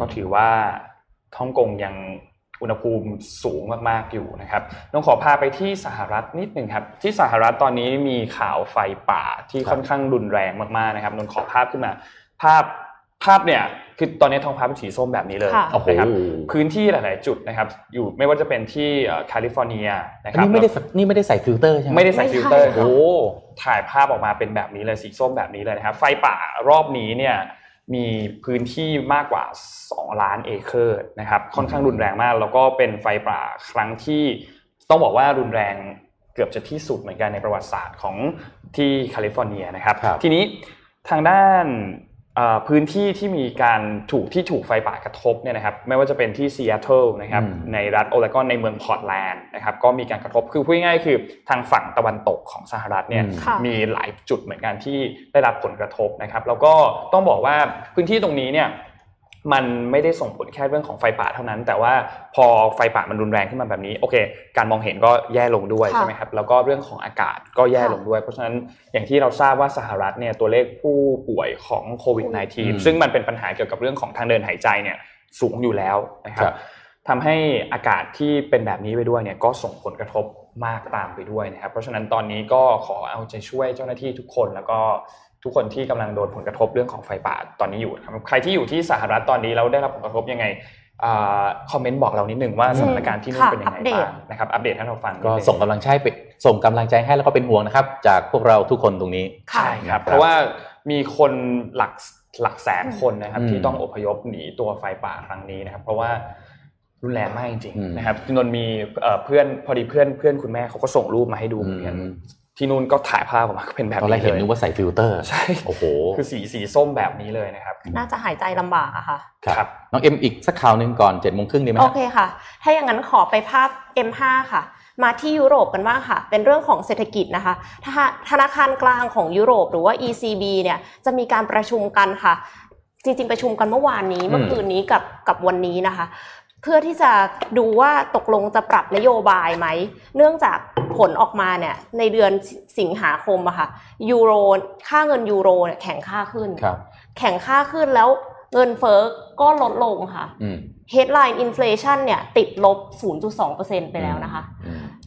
ก็ถือว่าฮ่องกงยังอุณหภูมิสูงมากๆอยู่นะครับต้องขอพาไปที่สหรัฐนิดหนึ่งครับ ที่สหรัฐตอนนี้มีข่าวไฟป่าที่ค่อนข้างรุนแรงมากๆนะครับนนขอภาพขึ้นมา ภาพ ภาพเนี่ยคือตอนนี้ท้องฟ้าเป็นสีส้มแบบนี้เลยนะครับพื้นที่หลาย ๆ จุดนะครับอยู่ไม่ว่าจะเป็นที่แคลิฟอร์เนียนะครับนี่ไม่ได้นี่ไม่ได้ใส่ฟิลเตอร์ใช่ไหมไม่ได้ใส่ฟิลเตอร์โอ้ถ่ายภาพออกมาเป็นแบบนี้เลยสีส้มแบบนี้เลยนะครับไฟป่ารอบนี้เนี่ยมีพื้นที่มากกว่า 2 ล้านเอเคอร์นะครับค่อนข้างรุนแรงมาก แล้วก็เป็นไฟป่าครั้งที่ต้องบอกว่ารุนแรงเกือบจะที่สุดเหมือนกันในประวัติศาสตร์ของที่แคลิฟอร์เนียนะครับรบทีนี้ทางด้าน พื้นที่ที่มีการถูกที่ถูกไฟป่ากระทบเนี่ยนะครับไม่ว่าจะเป็นที่ซีแอตเทิลนะครับในรัฐโอเรกอนในเมืองพอร์ตแลนด์นะครับก็มีการกระทบคือพูดง่ายๆคือทางฝั่งตะวันตกของสหรัฐเนี่ยมีหลายจุดเหมือนกันที่ได้รับผลกระทบนะครับแล้วก็ต้องบอกว่าพื้นที่ตรงนี้เนี่ย มันไม่ได้ส่งผลแค่เรื่องของไฟป่าเท่านั้น แต่ว่าพอไฟป่ามันรุนแรงขึ้นมาแบบนี้โอเค การมองเห็นก็แย่ลงด้วยใช่ไหมครับแล้วก็เรื่องของอากาศก็แย่ลงด้วย เพราะฉะนั้นอย่างที่เราทราบว่าสหรัฐเนี่ยตัวเลขผู้ป่วยของโควิด -19 ซึ่งมันเป็นปัญหาเกี่ยวกับเรื่องของทางเดินหายใจเนี่ยสูงอยู่แล้วนะครับทำให้อากาศที่เป็นแบบนี้ไปด้วยเนี่ยก็ส่งผลกระทบมากตามไปด้วยนะครับ เพราะฉะนั้นตอนนี้ก็ขอเอาใจช่วยเจ้าหน้าที่ทุกคนแล้วก็ ทุกคนที่กำลังโดนผลกระทบเรื่องของไฟป่าตอนนี้อยู่ครับใครที่อยู่ที่สหรัฐตอนนี้แล้วได้รับผลกระทบยังไงคอมเมนต์บอกเรานิดหนึ่งว่าสถานการณ์ที่นู่นเป็นยังไงบ้างนะครับอัปเดตให้เราฟังก็ส่งกำลังใจไปส่งกำลังใจให้แล้วก็เป็นห่วงนะครับ จากพวกเราทุกคนตรงนี้ใช่ครับ เพราะว่ามีคนหลักหลักแสนคนนะครับ ที่ต้องอพยพหนีตัวไฟป่าครั้งนี้นะครับ เพราะว่ารุนแรงมากจริงๆนะครับนนมีเพื่อนพอดีเพื่อนเพื่อนคุณแม่เขาก็ส่งรูปมาให้ดูเหมือนกัน ที่นู่นก็ถ่ายภาพออกมาเป็นแบบนี้เลยตอนแรกเห็นนึกว่าใส่ฟิลเตอร์ใช่โอ้โหคือสีสีส้มแบบนี้เลยนะครับ น่าจะหายใจลำบากอะค่ะครับน้องเอ็มอีกสักข่าวหนึ่งก่อนเจ็ดโมงครึ่งดีไหมโอเคค่ะ ถ้าอย่างนั้นขอไปภาพ M5 ค่ะ มาที่ยุโรปกันบ้างค่ะ เป็นเรื่องของเศรษฐกิจนะคะธนาคารกลางของยุโรปหรือว่า ECB เนี่ยจะมีการประชุมกันค่ะจริงๆประชุมกันเมื่อวานนี้เมื่อคืนนี้กับกับวันนี้นะคะ พื่อที่จะดูว่าตกลงจะปรับนโยบายไหม เนื่องจากผลออกมาเนี่ยในเดือนสิงหาคมอะค่ะยูโรค่าเงินยูโรเนี่ยแข็งค่าขึ้น แข็งค่าขึ้นแล้วเงินเฟ้อก็ลดลงค่ะ headline inflation เนี่ยติดลบ 0.2%ไปแล้วนะคะ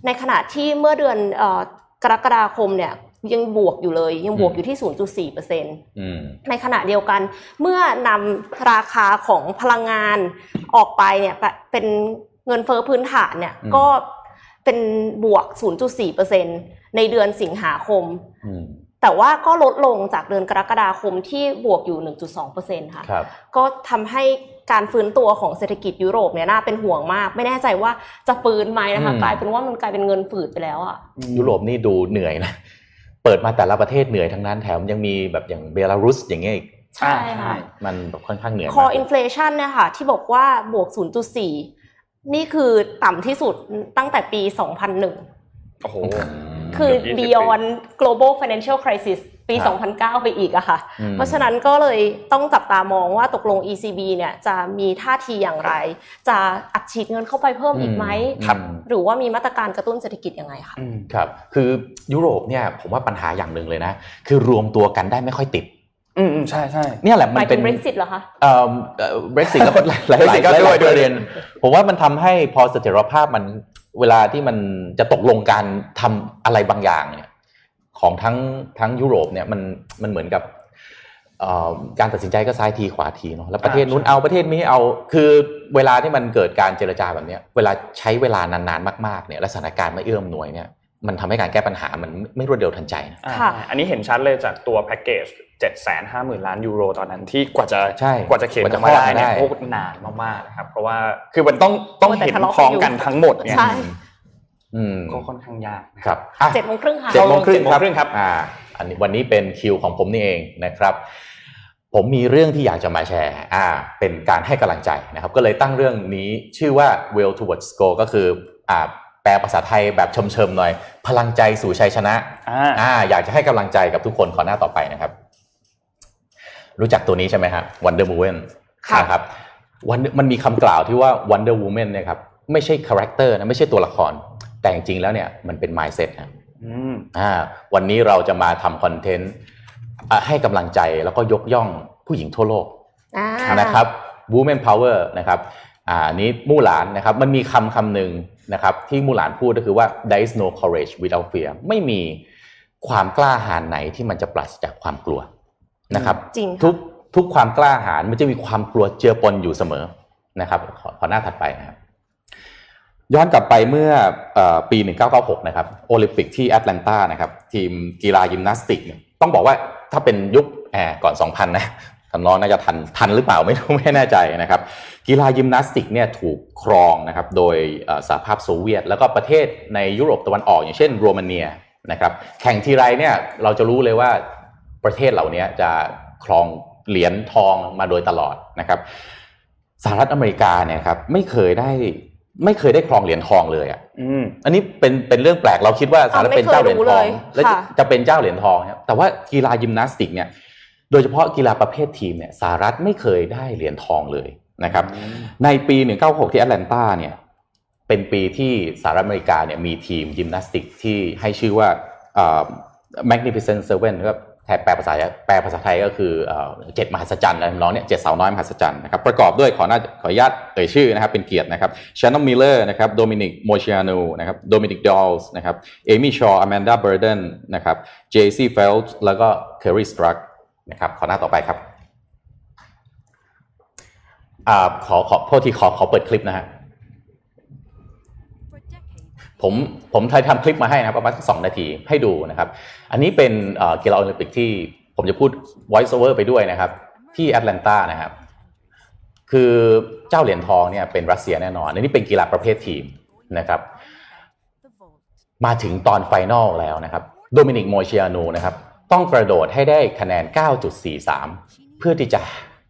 ในขณะที่เมื่อเดือนกรกฎาคมเนี่ย ยังบวกอยู่เลย ยังบวกอยู่ที่ 0.4%ในขณะเดียวกัน เมื่อนำราคาของพลังงานออกไปเนี่ยเป็นเงินเฟอ้อพื้นฐานเนี่ยก็เป็นบวก 0.4%ในเดือนสิงหาคม แต่ว่าก็ลดลงจากเดือนกรกฎาคมที่บวกอยู่ 1.2%ค่ะก็ทำให้การฟื้นตัวของเศรษฐกิจยุโรปเนี่ยน่าเป็นห่วงมาก ไม่แน่ใจว่าจะฟื้นไหมนะคะกลายเป็นว่ามันกลายเป็นเงินฝืดไปแล้วอะยุโรปนี่ดูเหนื่อยนะ เปิดมาแต่ละประเทศเหนื่อยทั้งนั้นแถมยังมีแบบอย่างเบลารุสอย่างเงี้ยอีกใช่ค่ะมันแบบค่อนข้างเหนื่อยคออินฟลชันเนี่ยค่ะ ที่บอกว่าบวก 0.4 นี่คือต่ำที่สุดตั้งแต่ปี 2001 โอ้โห คือ beyond global financial crisis ปี 2009 ไปอีกอะค่ะ เพราะฉะนั้นก็เลยต้องจับตามองว่าตกลง ECB เนี่ยจะมีท่าทีอย่างไร จะอัดฉีดเงินเข้าไปเพิ่มอีกไหมหรือว่ามีมาตรการกระตุ้นเศรษฐกิจยังไงคะครับ คือยุโรปเนี่ยผมว่าปัญหาอย่างหนึ่งเลยนะ คือรวมตัวกันได้ไม่ค่อยติดอืมใช่ใช่เนี่ยแหละมันเป็น Brexit เหรอคะเอ่อ Brexit แล้วก็หลายหลายหลายประเด็นผมว่ามันทำให้พอเสถียรภาพมันเวลาที่มันจะตกลงการทำอะไรบางอย่างเนี่ย ของทั้งทั้งยุโรปเนี่ยมันมันเหมือนกับการตัดสินใจก็ซ้ายทีขวาทีเนาะแล้วประเทศนู้นเอาประเทศนี้เอาคือเวลาที่มันเกิดการเจรจาแบบนี้เวลาใช้เวลานานๆมากๆเนี่ยและสถานการณ์ไม่เอื้อมหน่วยเนี่ยมันทำให้การแก้ปัญหามันไม่รวดเร็วทันใจนะอันนี้เห็นชัดเลยจากตัวแพ็กเกจเจ็ดแสนห้าหมื่นล้านยูโรตอนนั้นที่กว่าจะกว่าจะเขียนมาได้เนี่ยโอ้นานมากๆนะครับเพราะว่าคือมันต้องต้องเห็นพร้อมกันทั้งหมดเนี่ย ก็ค่อนข้างยากครับเจ็ดโมงครึ่งค่ะเจ็ดโมงครึ่งครับอ่าอันนี้วันนี้เป็นคิวของผมนี่เองนะครับ ผมมีเรื่องที่อยากจะมาแชร์อ่าเป็นการให้กำลังใจนะครับ ก็เลยตั้งเรื่องนี้ชื่อว่า will towards goal ก็คืออ่าแปลภาษาไทยแบบเชยๆหน่อย พลังใจสู่ชัยชนะอ่าอยากจะให้กำลังใจกับทุกคนขอหน้าต่อไปนะครับ รู้จักตัวนี้ใช่ไหมครับ Wonder Woman นะครับวันมันมีคำกล่าวที่ว่า Wonder Woman นะครับไม่ใช่ character นะไม่ใช่ตัวละคร แต่จริงๆแล้วเนี่ยมันเป็น mindset นะอ่าวันนี้เราจะมาทำคอนเทนต์ให้กำลังใจแล้วก็ยกย่องผู้หญิงทั่วโลกนะครับ women power นะครับอ่านี้มู่หลานนะครับมันมีคำคำหนึ่งนะครับที่มู่หลานพูดก็คือว่า there is no courage without fear ไม่มีความกล้าหาญไหนที่มันจะปราศจากความกลัวนะครับจริงทุกทุกความกล้าหาญมันจะมีความกลัวเจือปนอยู่เสมอนะครับ ขอขอหน้าถัดไปนะครับ ย้อนกลับไปเมื่ออปี 1996 นะครับโอลิมปิกที่แอตแลนตานะครับทีมกีฬายิมนาสติกเนี่ยต้องบอกว่าถ้าเป็นยุคแอบก่อน 2000 นะท่านน้องน่าจะทันทันหรือเปล่าไม่รู้ไม่แน่ใจนะครับกีฬายิมนาสติกเนี่ยถูกครองนะครับโดยสหภาพโซเวียต แล้วก็ประเทศในยุโรปตะวันออก อย่างเช่นโรมาเนียนะครับแข่งทีไรเนี่ยเราจะรู้เลยว่าประเทศเหล่านี้จะครองเหรียญทองมาโดยตลอดนะครับสหรัฐอเมริกาเนี่ยครับไม่เคยได้ ไม่เคยได้ครองเหรียญทองเลยอะอันนี้เป็นเป็นเรื่องแปลกเราคิดว่าสหรัฐเป็นเจ้าเหรียญทองและจะเป็นเจ้าเหรียญทองครับแต่ว่ากีฬายิมนาสติกเนี่ยโดยเฉพาะกีฬาประเภททีมเนี่ยสหรัฐไม่เคยได้เหรียญทองเลยนะครับ ในปี 196 ที่แอตแลนตาเนี่ยเป็นปีที่สหรัฐอเมริกาเนี่ยมีทีมยิมนาสติกที่ให้ชื่อว่า Magnificent Seven แปลภาษาแปลภาษาไทยก็คือเจ็ดมหัศจรรย์อะน้องเนี่ยเจ็ดสาวน้อยมหัศจรรย์นะครับประกอบด้วยขอหน้าขออนุญาตเอ่ยชื่อนะครับเป็นเกียรตินะครับแชนนอนมิลเลอร์นะครับโดมินิกโมเชียนูนะครับโดมินิกดอวส์นะครับเอมี่โชว์อแมนดาเบอร์เดนนะครับเจซี่เฟลป์สแล้วก็เคอรีสตรักนะครับขอหน้าต่อไปครับอ่าขอขอโทษทีขอขอเปิดคลิปนะฮะผมผมไทยทำคลิปมาให้นะครับประมาณสองนาทีให้ดูนะครับ อันนี้เป็นกีฬาโอลิมปิกที่ผมจะพูด voice over ไปด้วยนะครับ ที่แอตแลนตานะครับ คือเจ้าเหรียญทองเนี่ยเป็นรัสเซียแน่นอนอันนี้เป็นกีฬาประเภททีมนะครับ มาถึงตอน final แล้วนะครับ Dominique Moceanu นะครับ ต้องกระโดดให้ได้คะแนน 9.43 เพื่อที่จะ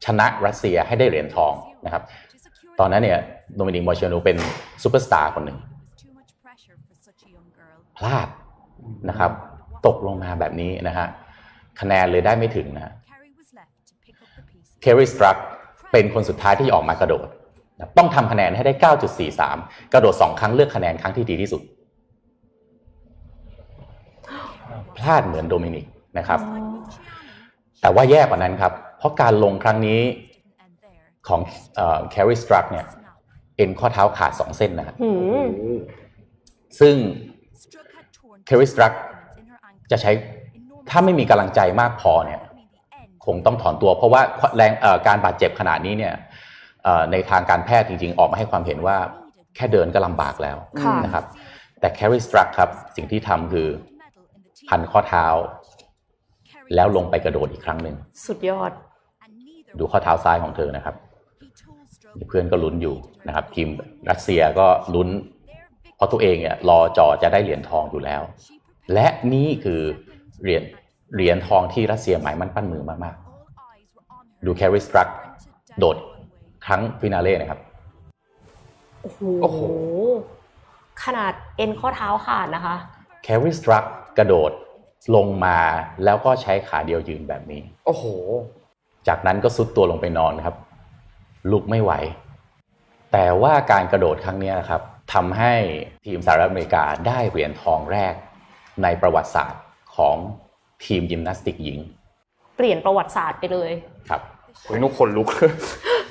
ชนะรัสเซียให้ได้เหรียญทองนะครับ ตอนนั้นเนี่ย Dominique Moceanu เป็นซูเปอร์สตาร์คนหนึ่งพลาดนะครับ ตกลงมาแบบนี้นะฮะคะแนนเลยได้ไม่ถึงนะ Kerri Strug เป็นคนสุดท้ายที่ออกมากระโดด ต้องทำคะแนนให้ได้ 9.43 กระโดดสองครั้งเลือกคะแนนครั้งที่ดีที่สุด พลาดเหมือน Dominique นะครับ แต่ว่าแย่กว่านั้นครับ เพราะการลงครั้งนี้ของแคริสตรักเนี่ย เอ็นข้อเท้าขาดสองเส้นนะครับซึ่งเคริสตรัก จะใช้ถ้าไม่มีกำลังใจมากพอเนี่ยคงต้องถอนตัวเพราะว่าแรงการบาดเจ็บขนาดนี้เนี่ยในทางการแพทย์จริง ๆ ออกมาให้ความเห็นว่าแค่เดินก็ลำบากแล้วนะครับ แต่แคริสตรักครับ สิ่งที่ทำคือพันข้อเท้า แล้วลงไปกระโดดอีกครั้งหนึ่งสุดยอด ดูข้อเท้าซ้ายของเธอนะครับ เพื่อนก็ลุ้นอยู่นะครับ ทีมรัสเซียก็ลุ้น เพราะตัวเองเนี่ยรอจอจะได้เหรียญทองอยู่แล้ว และนี่คือเหรียญเหรียญทองที่รัสเซียหมายมั่นปั้นมือมากๆ ดูแคริสตรักโดดครั้งฟินาเล่นะครับ โอ้โห ขนาดเอ็นข้อเท้าขาดนะคะแคริสตรักกระโดดลงมาแล้วก็ใช้ขาเดียวยืนแบบนี้ โอ้โห จากนั้นก็ซุดตัวลงไปนอนครับ ลุกไม่ไหว แต่ว่าการกระโดดครั้งนี้ครับทำให้ทีมสหรัฐอเมริกาได้เหรียญทองแรก ในประวัติศาสตร์ของทีมยิมนาสติกหญิง เปลี่ยนประวัติศาสตร์ไปเลย ครับขนลุกขนลุก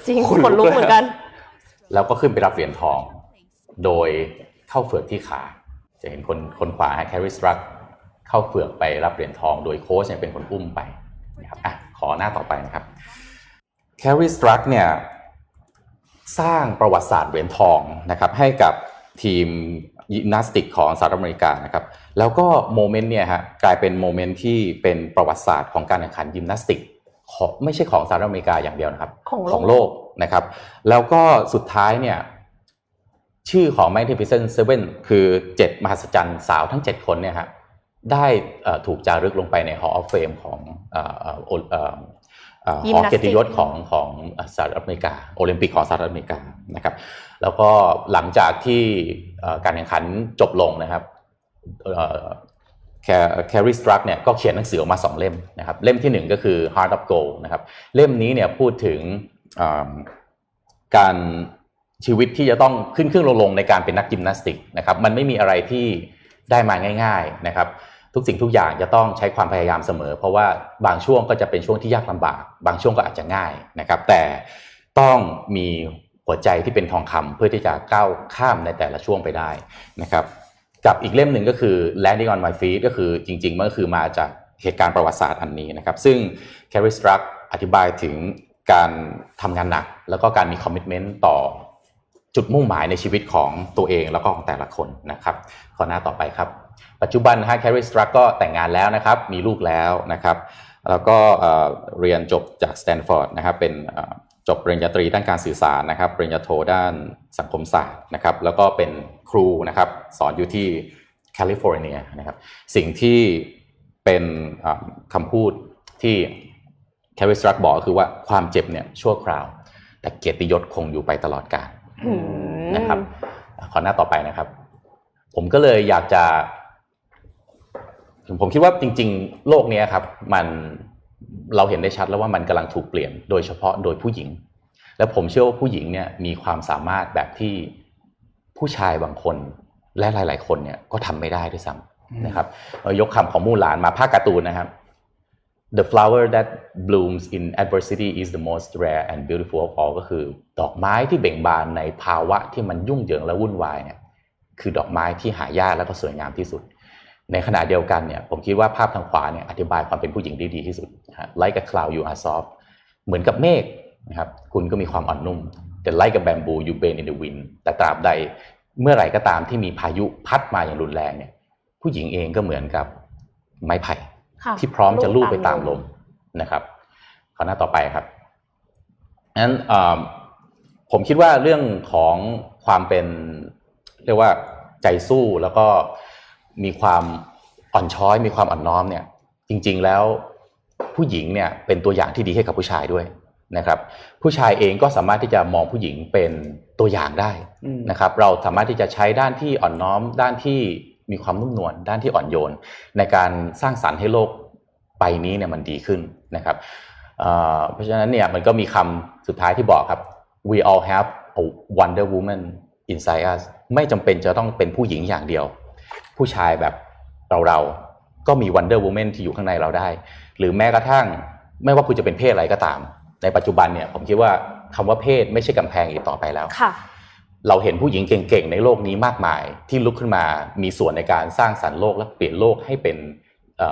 จริงขนลุกเหมือนกัน แล้วก็ขึ้นไปรับเหรียญทอง โดยเข้าเฝือกที่ขา จะเห็นคนคนขวา Kerri Strug เข้าเฝือกไปรับเหรียญทอง โดยโค้ชเนี่ยเป็นคนอุ้มไปนะครับอะขอหน้าต่อไปนะครับ Kerri Strug เนี่ยสร้างประวัติศาสตร์เหรียญทองนะครับให้กับทีม ยิมนาสติกของสหรัฐอเมริกานะครับแล้วก็ moment เนี่ยฮะกลายเป็น moment ที่เป็นประวัติศาสตร์ของการแข่งขันยิมนาสติกของไม่ใช่ของสหรัฐอเมริกาอย่างเดียวนะครับของโลกนะครับ แล้วก็สุดท้ายเนี่ยชื่อของ Magnificent Seven คือ 7 มหัศจรรย์สาวทั้ง 7 คนเนี่ยฮะได้ถูกจารึกลงไปใน Hall of Fame ของหอเกียรติยศของของสหรัฐอเมริกา โอลิมปิกของสหรัฐอเมริกานะครับ แล้วก็หลังจากที่ การแข่งขันจบลงนะครับแคริสตรักเนี่ยก็เขียนหนังสือออกมาสองเล่มนะครับเล่มที่หนึ่งก็คือ Heart of Gold นะครับเล่มนี้เนี่ยพูดถึงการชีวิตที่จะต้องขึ้นขึ้นลงลงในการเป็นนักยิมนาสติกนะครับมันไม่มีอะไรที่ได้มาง่าย ๆนะครับ ทุกสิ่งทุกอย่างจะต้องใช้ความพยายามเสมอ เพราะว่าบางช่วงก็จะเป็นช่วงที่ยากลำบาก บางช่วงก็อาจจะง่ายนะครับ แต่ต้องมี หัวใจที่เป็นทองคำเพื่อที่จะก้าวข้ามในแต่ละช่วงไปได้นะครับ กับอีกเล่มหนึ่งก็คือ Landing on My Feet ก็คือจริงๆมันก็คือมาจากเหตุการณ์ประวัติศาสตร์อันนี้นะครับ ซึ่ง Kerri Strug อธิบายถึงการทำงานหนัก แล้วก็การมี commitment ต่อจุดมุ่งหมายในชีวิตของตัวเองแล้วก็ของแต่ละคนนะครับ ขอหน้าต่อไปครับ ปัจจุบันฮะ Kerri Strug ก็แต่งงานแล้วนะครับ มีลูกแล้วนะครับ แล้วก็เรียนจบจากสแตนฟอร์ดนะครับเป็น จบปริญญาตรีด้านการสื่อสารนะครับ ปริญญาโทด้านสังคมศาสตร์นะครับ แล้วก็เป็นครูนะครับสอนอยู่ที่แคลิฟอร์เนียนะครับ สิ่งที่เป็นคำพูดที่แคริสตรักบอกคือว่าความเจ็บเนี่ยชั่วคราว แต่เกียรติยศคงอยู่ไปตลอดกาลนะครับ ขอหน้าต่อไปนะครับ ผมก็เลยอยากจะ ผมคิดว่าจริง ๆ โลกนี้ครับ มัน เราเห็นได้ชัดแล้วว่ามันกำลังถูกเปลี่ยนโดยเฉพาะโดยผู้หญิง และผมเชื่อว่าผู้หญิงเนี่ยมีความสามารถแบบที่ผู้ชายบางคนและหลาย ๆ คนเนี่ยก็ทำไม่ได้ด้วยซ้ำนะครับยกคำของมู่หลานมาภาคการ์ตูนนะครับ the flower that blooms in adversity is the most rare and beautiful of all ก็คือ ดอกไม้ที่เบ่งบานในภาวะที่มันยุ่งเหยิงและวุ่นวายเนี่ยคือดอกไม้ที่หายากและก็สวยงามที่สุด ในขณะเดียวกันเนี่ยผมคิดว่าภาพทางขวาเนี่ยอธิบายความเป็นผู้หญิงได้ดีที่สุด like a cloud you are soft เหมือนกับเมฆนะครับคุณก็มีความอ่อนนุ่ม แต่ like a bamboo you bend in the wind แต่ตราบใดเมื่อไหร่ก็ตามที่มีพายุพัดมาอย่างรุนแรงเนี่ยผู้หญิงเองก็เหมือนกับไม้ไผ่ที่พร้อมจะลู่ไปตามลมนะครับข้อหน้าต่อไปครับนั้นผมคิดว่าเรื่องของความเป็นเรียกว่าใจสู้แล้วก็ มีความอ่อนช้อยมีความอ่อนน้อมเนี่ยจริง ๆแล้วผู้หญิงเนี่ยเป็นตัวอย่างที่ดีให้กับผู้ชายด้วยนะครับผู้ชายเองก็สามารถที่จะมองผู้หญิงเป็นตัวอย่างได้นะครับ เราสามารถที่จะใช้ด้านที่อ่อนน้อม ด้านที่มีความนุ่มนวลด้านที่อ่อนโยน ในการสร้างสรรค์ให้โลกใบนี้เนี่ยมันดีขึ้นนะครับเพราะฉะนั้นเนี่ยมันก็มีคำสุดท้ายที่บอกครับ we all have a Wonder Woman inside us ไม่จำเป็นจะต้องเป็นผู้หญิงอย่างเดียว ผู้ชายแบบเราเราก็มี Wonder Woman ที่อยู่ข้างในเราได้ หรือแม้กระทั่งไม่ว่าคุณจะเป็นเพศอะไรก็ตาม ในปัจจุบันเนี่ยผมคิดว่าคำว่าเพศไม่ใช่กำแพงอีกต่อไปแล้วเราเห็นผู้หญิงเก่งๆในโลกนี้มากมาย ที่ลุกขึ้นมามีส่วนในการสร้างสรรค์โลกและเปลี่ยนโลกให้เป็น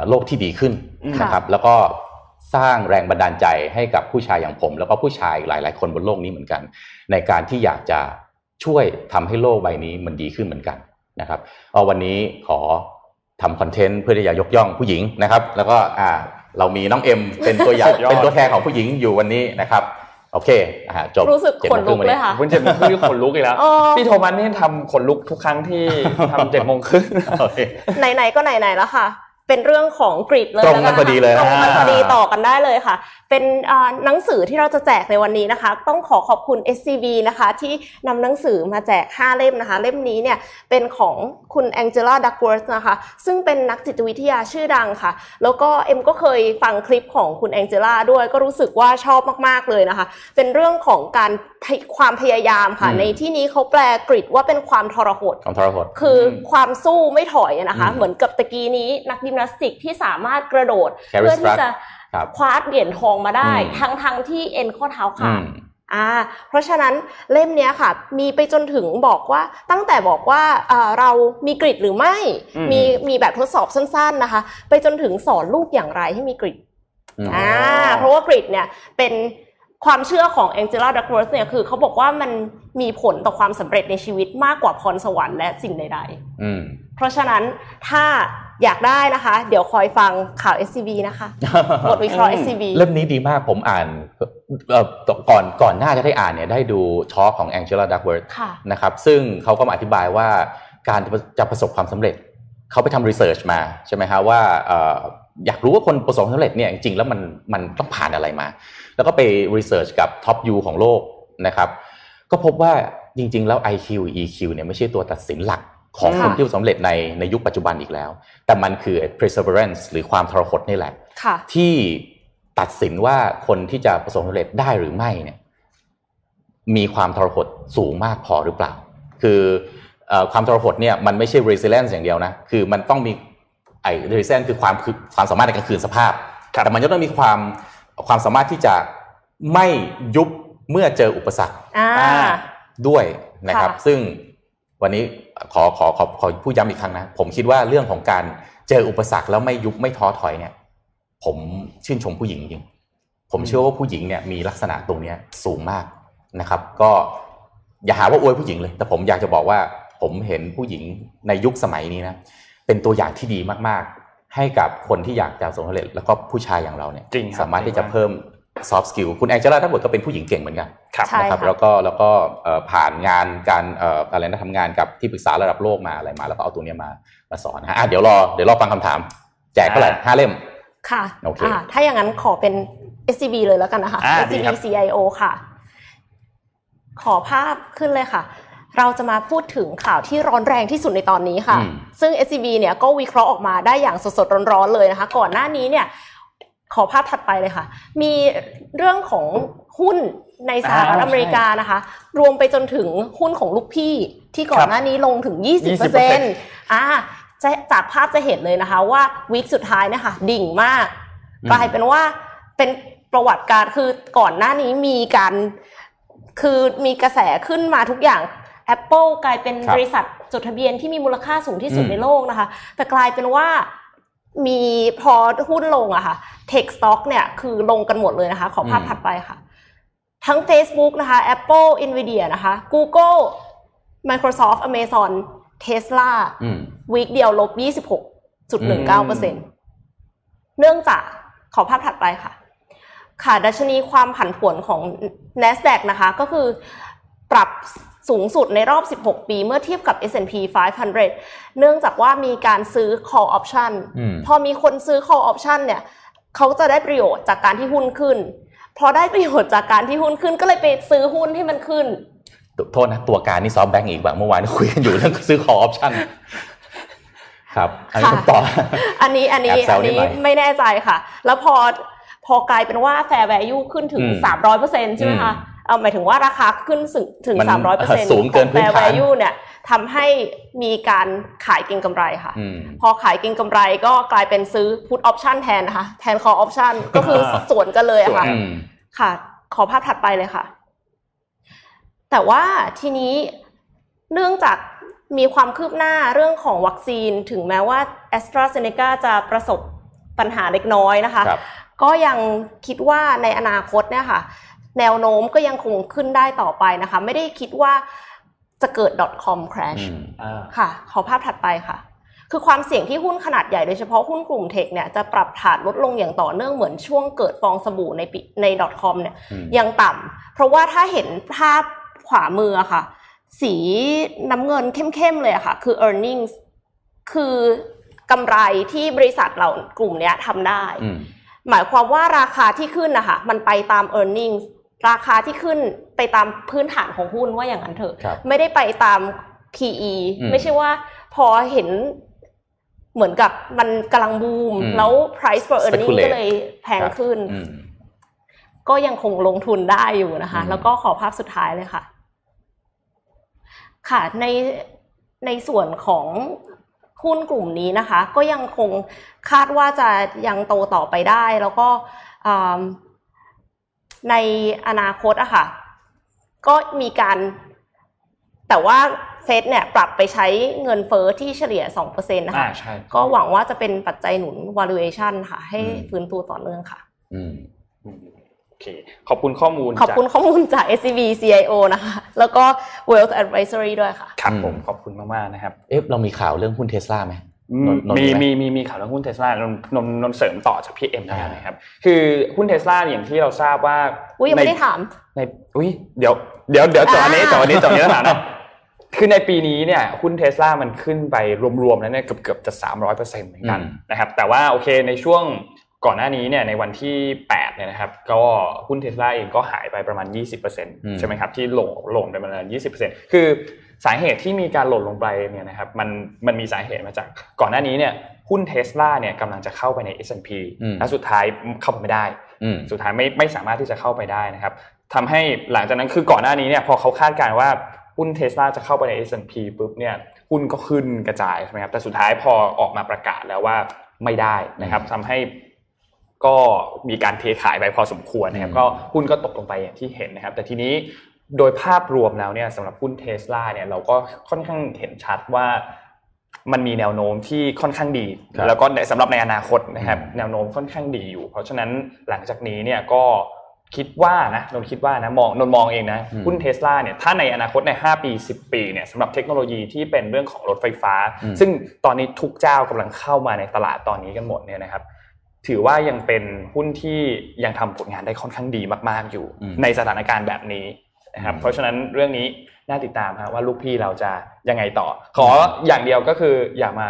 โลกที่ดีขึ้นนะครับ แล้วก็สร้างแรงบันดาลใจให้กับผู้ชายอย่างผม แล้วก็ผู้ชายหลาย ๆ คนบนโลกนี้เหมือนกัน ในการที่อยากจะช่วยทำให้โลกใบนี้มันดีขึ้นเหมือนกัน นะครับเอาวันนี้ขอทำคอนเทนต์เพื่อที่จะยกย่องผู้หญิงนะครับ แล้วก็อ่าเรามีน้องเอ็มเป็นตัวอย่างเป็นตัวแทนของผู้หญิงอยู่วันนี้นะครับโอเคอ่าจบรู้สึกขนลุกเลยค่ะคุณเจ็ดโมงครึ่งขนลุกอีกแล้ว พี่โทมัสนี่ทำขนลุกทุกครั้งที่ทำเจ็ดโมงครึ่งไหนๆก็ไหนๆแล้วค่ะ เป็นเรื่องของ Grit เลยตรงกันพอดีเลยตรงกันพอดีต่อกันได้เลยค่ะ เป็นหนังสือที่เราจะแจกในวันนี้นะคะ ต้องขอขอบคุณ SCB นะคะ ที่นำหนังสือมาแจก 5 เล่มนะคะ เล่มนี้เนี่ยเป็นของคุณ Angela Duckworth นะคะ ซึ่งเป็นนักจิตวิทยาชื่อดังค่ะ แล้วก็เอ็มก็เคยฟังคลิปของคุณ Angela ด้วยก็รู้สึกว่าชอบมาก ๆ เลยนะคะ เป็นเรื่องของการความพยายามค่ะ ในที่นี้เขาแปล Grit ว่าเป็นความทรหดความทรหดคือความสู้ไม่ถอยนะคะ เหมือนกับตะกี้นี้นักยิมนาสติกที่สามารถกระโดด เพื่อที่จะคว้าเหรียญทองมาได้ ทั้งทั้งที่เอ็นข้อเท้าขาดอ่าเพราะฉะนั้นเล่มนี้ค่ะ มีไปจนถึงบอกว่าตั้งแต่บอกว่าเรามีกริดหรือไม่มีมีแบบทดสอบสั้น ๆนะคะ ไปจนถึงสอนลูกอย่างไรให้มีกริดอ่าเพราะว่ากริดเนี่ยเป็นความเชื่อของแองเจล่าดักเวิร์สเนี่ยคือเขาบอกว่ามันมีผลต่อความสำเร็จในชีวิตมากกว่าพรสวรรค์และสิ่งใดๆเพราะฉะนั้นถ้า อยากได้นะคะ เดี๋ยวคอยฟังข่าว SCB นะคะบทวิเคราะห์ SCB เล่มนี้ดีมากผมอ่านก่อนก่อนหน้าจะได้อ่านเนี่ยได้ดู talk ของ Angela Duckworth นะครับซึ่งเขาก็มาอธิบายว่าการจะประสบความสำเร็จเขาไปทำ research มาใช่ไหมฮะว่าอยากรู้ว่าคนประสบความสำเร็จเนี่ยจริงๆแล้วมันมันต้องผ่านอะไรมา แล้วก็ไปรีเสิร์ชกับท็อปยูของโลกนะครับก็พบว่าจริง ๆ แล้ว IQ EQ เนี่ยไม่ใช่ตัวตัดสินหลัก ของคนที่สำเร็จในในยุคปัจจุบันอีกแล้ว แต่มันคือ perseverance หรือความทรหดนี่แหละ ที่ตัดสินว่าคนที่จะประสบความสำเร็จได้หรือไม่เนี่ยมีความทรหดสูงมากพอหรือเปล่า คือความทรหดเนี่ยมันไม่ใช่ resilience อย่างเดียวนะ คือมันต้องมีไอ้ resilience คือความคือความสามารถในการคืนสภาพ แต่มันจะต้องมีความความสามารถที่จะไม่ยุบเมื่อเจออุปสรรคอ่าด้วยนะครับค่ะซึ่ง วันนี้ขอขอขอขอพูดย้ำอีกครั้งนะ ผมคิดว่าเรื่องของการเจออุปสรรคแล้วไม่ยุบไม่ท้อถอยเนี่ย ผมชื่นชมผู้หญิงจริงๆผมเชื่อว่าผู้หญิงเนี่ยมีลักษณะตรงเนี้ยสูงมากนะครับ ก็อย่าหาว่าอวยผู้หญิงเลย แต่ผมอยากจะบอกว่าผมเห็นผู้หญิงในยุคสมัยนี้นะเป็นตัวอย่างที่ดีมากๆ ให้กับคนที่อยากจะประสบความสำเร็จแล้วก็ผู้ชายอย่างเราเนี่ยจริงครับสามารถที่จะเพิ่ม soft skill คุณแองเจล่าทั้งหมดก็เป็นผู้หญิงเก่งเหมือนกันครับใช่นะครับค่ะแล้วก็แล้วก็เอ่อผ่านงานการเอ่ออะไรนะทำงานกับที่ปรึกษาระดับโลกมาอะไรมา แล้วก็เอาตัวเนี้ยมามาสอนนะฮะอะเดี๋ยวรอเดี๋ยวรอฟังคำถาม แจกเท่าไหร่ห้าเล่มค่ะโอเคอ่าถ้าอย่างนั้นขอเป็น SCB เลยแล้วกันนะคะอ่าดี SCB ครับ CIO ค่ะ ขอภาพขึ้นเลยค่ะ เราจะมาพูดถึงข่าวที่ร้อนแรงที่สุดในตอนนี้ค่ะอืมซึ่ง SCB เนี่ยก็วิเคราะห์ออกมาได้อย่างสดๆร้อนๆเลยนะคะ ก่อนหน้านี้เนี่ย ขอภาพถัดไปเลยค่ะ มีเรื่องของหุ้นในสหรัฐอ่าอเมริกานะคะ รวมไปจนถึงหุ้นของลูกพี่ที่ก่อนหน้านี้ลงถึง 20%อ่าจะจากภาพจะเห็นเลยนะคะ ว่าวีคสุดท้ายเนะคะดิ่งมากอืมกลายเป็นว่าเป็นประวัติการคือก่อนหน้านี้มีการคือมีกระแสขึ้นมาทุกอย่าง Apple กลายเป็นครับบริษัทจดทะเบียนที่มีมูลค่าสูงที่สุดอืมในโลกนะคะ แต่กลายเป็นว่า มีพอหุ้นลงอะค่ะ Tech Stock เนี่ยคือลงกันหมดเลยนะคะ ขอภาพอืมถัดไปค่ะ ทั้ง Facebook นะคะ Apple Nvidia นะคะ Google Microsoft Amazon Tesla อืมวีคเดียวลบ 26.19%เนื่องจากขอภาพถัดไปค่ะ ค่ะ ดัชนีความผันผวนของ NASDAQ นะคะ ก็คือปรับ สูงสุดในรอบ 16 ปีเมื่อเทียบกับ S&P 500 เนื่องจากว่ามีการซื้อ call option อืมพอมีคนซื้อ call option เนี่ยเขาจะได้ประโยชน์จากการที่หุ้นขึ้น พอได้ประโยชน์จากการที่หุ้นขึ้นก็เลยไปซื้อหุ้นที่มันขึ้น โทษนะตัวการนี่ซอฟแบงก์อีกแบบเมื่อวานคุยกันอยู่เรื่องซื้อ call option ครับอันนี้ค่ะผมต่ออันนี้อันนี้แอบแซอัวนนิดนี้หน่อยไม่แน่ใจค่ะ แล้วพอพอกลายเป็นว่า fair value ขึ้นถึงอืมสามร้อยเปอร์เซ็นใช่ไหมคะ เอาหมายถึงว่าราคาขึ้นถึงถึงมันสามร้อยเปอร์เซ็นต์สูงเกินพื้น fair ฐาน value เนี่ยทำให้มีการขายเก็งกำไรค่ะอืมพอขายเก็งกำไรก็กลายเป็นซื้อ put option แทนนะคะ แทน call option ก็คือสวนกันเลยอะค่ะอืมค่ะ ขอภาพถัดไปเลยค่ะ แต่ว่าทีนี้เนื่องจากมีความคืบหน้าเรื่องของวัคซีนถึงแม้ว่า a s t r a z เซ e c a จะประสบปัญหาเล็กน้อยนะคะครับก็ยังคิดว่าในอนาคตเนี่ยค่ะ แนวโน้มก็ยังคงขึ้นได้ต่อไปนะคะ ไม่ได้คิดว่าจะเกิด .com crash อืมอ่าค่ะ ขอภาพถัดไปค่ะคือความเสี่ยงที่หุ้นขนาดใหญ่โดยเฉพาะหุ้นกลุ่มเทคเนี่ยจะปรับฐานลดลงอย่างต่อเนื่องเหมือนช่วงเกิดฟองสบู่ในปีใน .com เนี่ยอืมยังต่ำเพราะว่าถ้าเห็นภาพขวามืออะค่ะ สีน้ำเงินเข้มๆเลยอะค่ะ คือ earnings คือกำไรที่บริษัทเรากลุ่มเนี้ยทำได้อืมหมายความว่าราคาที่ขึ้นนะคะมันไปตาม earnings ราคาที่ขึ้นไปตามพื้นฐานของหุ้นว่าอย่างนั้นเถอะครับไม่ได้ไปตาม PE อืมไม่ใช่ว่าพอเห็นเหมือนกับมันกำลังบูมอืมแล้ว price per earning Speculate ก็เลยแพงขึ้นอืมก็ยังคงลงทุนได้อยู่นะคะอืมแล้วก็ขอภาพสุดท้ายเลยค่ะ ค่ะในในส่วนของหุ้นกลุ่มนี้นะคะ ก็ยังคงคาดว่าจะยังโตต่อไปได้ แล้วก็อ่า ในอนาคตอะค่ะ ก็มีการแต่ว่าเฟดเนี่ยปรับไปใช้เงินเฟอ้อที่เฉลี่ย 2%นะอ่าคะใช่ก็หวังว่าจะเป็นปัจจัยหนุน valuation ค่ะ ให้อืมฟื้นตัวต่อเนื่องค่ะอืมอืมโอเค ขอบคุณข้อมูล ขอบคุณจากข้อมูลจาก SCB CIO นะคะ แล้วก็ Wealth Advisory ด้วยค่ะ ครับอืมผม ขอบคุณมาก ๆ นะครับ เอ๊ะเรามีข่าวเรื่องหุ้นเทสลาไหมอื มนนท์นนท์มีไหมีมีมีข่าวเรื่องหุ้นเทสลานนนนนเสริมต่อจากพี่เอ็มแล้วกันนะครับคือหุ้นเทสลาอย่างที่เราทราบว่าอุ้ยยังไม่ได้ในถามในอุ้ยเดี๋ยวเดี๋ยวเดี๋ยวจอนี้อ่าจอนี้จอนี้แล้วนะคือในปีนี้เนี่ยหุ้นเทสลามันขึ้นไปรวมๆแล้วเนี่ยเกือบเกือบจะ 300%เหมือนกันอืมนะครับแต่ว่าโอเคในช่วงก่อนหน้านี้เนี่ยในวันที่8เนี่ยนะครับก็หุ้นเทสลาเองก็หายไปประมาณ 20%ใช่ไหมครับที่ลงลงไปประมาณ 20%คือ สาเหตุที่มีการหล่นลงไปเนี่ยนะครับมันมันมีสาเหตุมาจากก่อนหน้านี้เนี่ยหุ้นเทสลาเนี่ยกำลังจะเข้าไปใน S&P อืมและสุดท้ายเข้าไปไม่ได้อืมสุดท้ายไม่ไม่สามารถที่จะเข้าไปได้นะครับทำให้หลังจากนั้นคือก่อนหน้านี้เนี่ยพอเขาคาดการณ์ว่าหุ้นเทสลาจะเข้าไปใน S&P ปุ๊บเนี่ยหุ้นก็ขึ้นกระจายใช่ไหมครับแต่สุดท้ายพอออกมาประกาศแล้วว่าไม่ได้นะครับทำให้ก็มีการเทขายไปพอสมควรนะครับก็หุ้นก็ตกลงไปอย่างที่เห็นนะครับ แต่ทีนี้ โดยภาพรวมแล้วเนี่ยสำหรับหุ้นเทสลาเนี่ยเราก็ค่อนข้างเห็นชัดว่ามันมีแนวโน้มที่ค่อนข้างดี แล้วก็สำหรับในอนาคตนะครับแนวโน้มค่อนข้างดีอยู่ เพราะฉะนั้นหลังจากนี้เนี่ยก็คิดว่านะนนคิดว่านะมองนนมองเองนะหุ้นเทสลาเนี่ยถ้าในอนาคตใน 5 ปี 10 ปีเนี่ยสำหรับเทคโนโลยีที่เป็นเรื่องของรถไฟฟ้า ซึ่งตอนนี้ทุกเจ้ากำลังเข้ามาในตลาดตอนนี้กันหมดเนี่ยนะครับถือว่ายังเป็นหุ้นที่ยังทำผลงานได้ค่อนข้างดีมาก ๆอยู่ ในสถานการณ์แบบนี้ นะครับเพราะฉะนั้นเรื่องนี้น่าติดตามครับว่าลูกพี่เราจะยังไงต่อ ขออย่างเดียวก็คืออย่ามา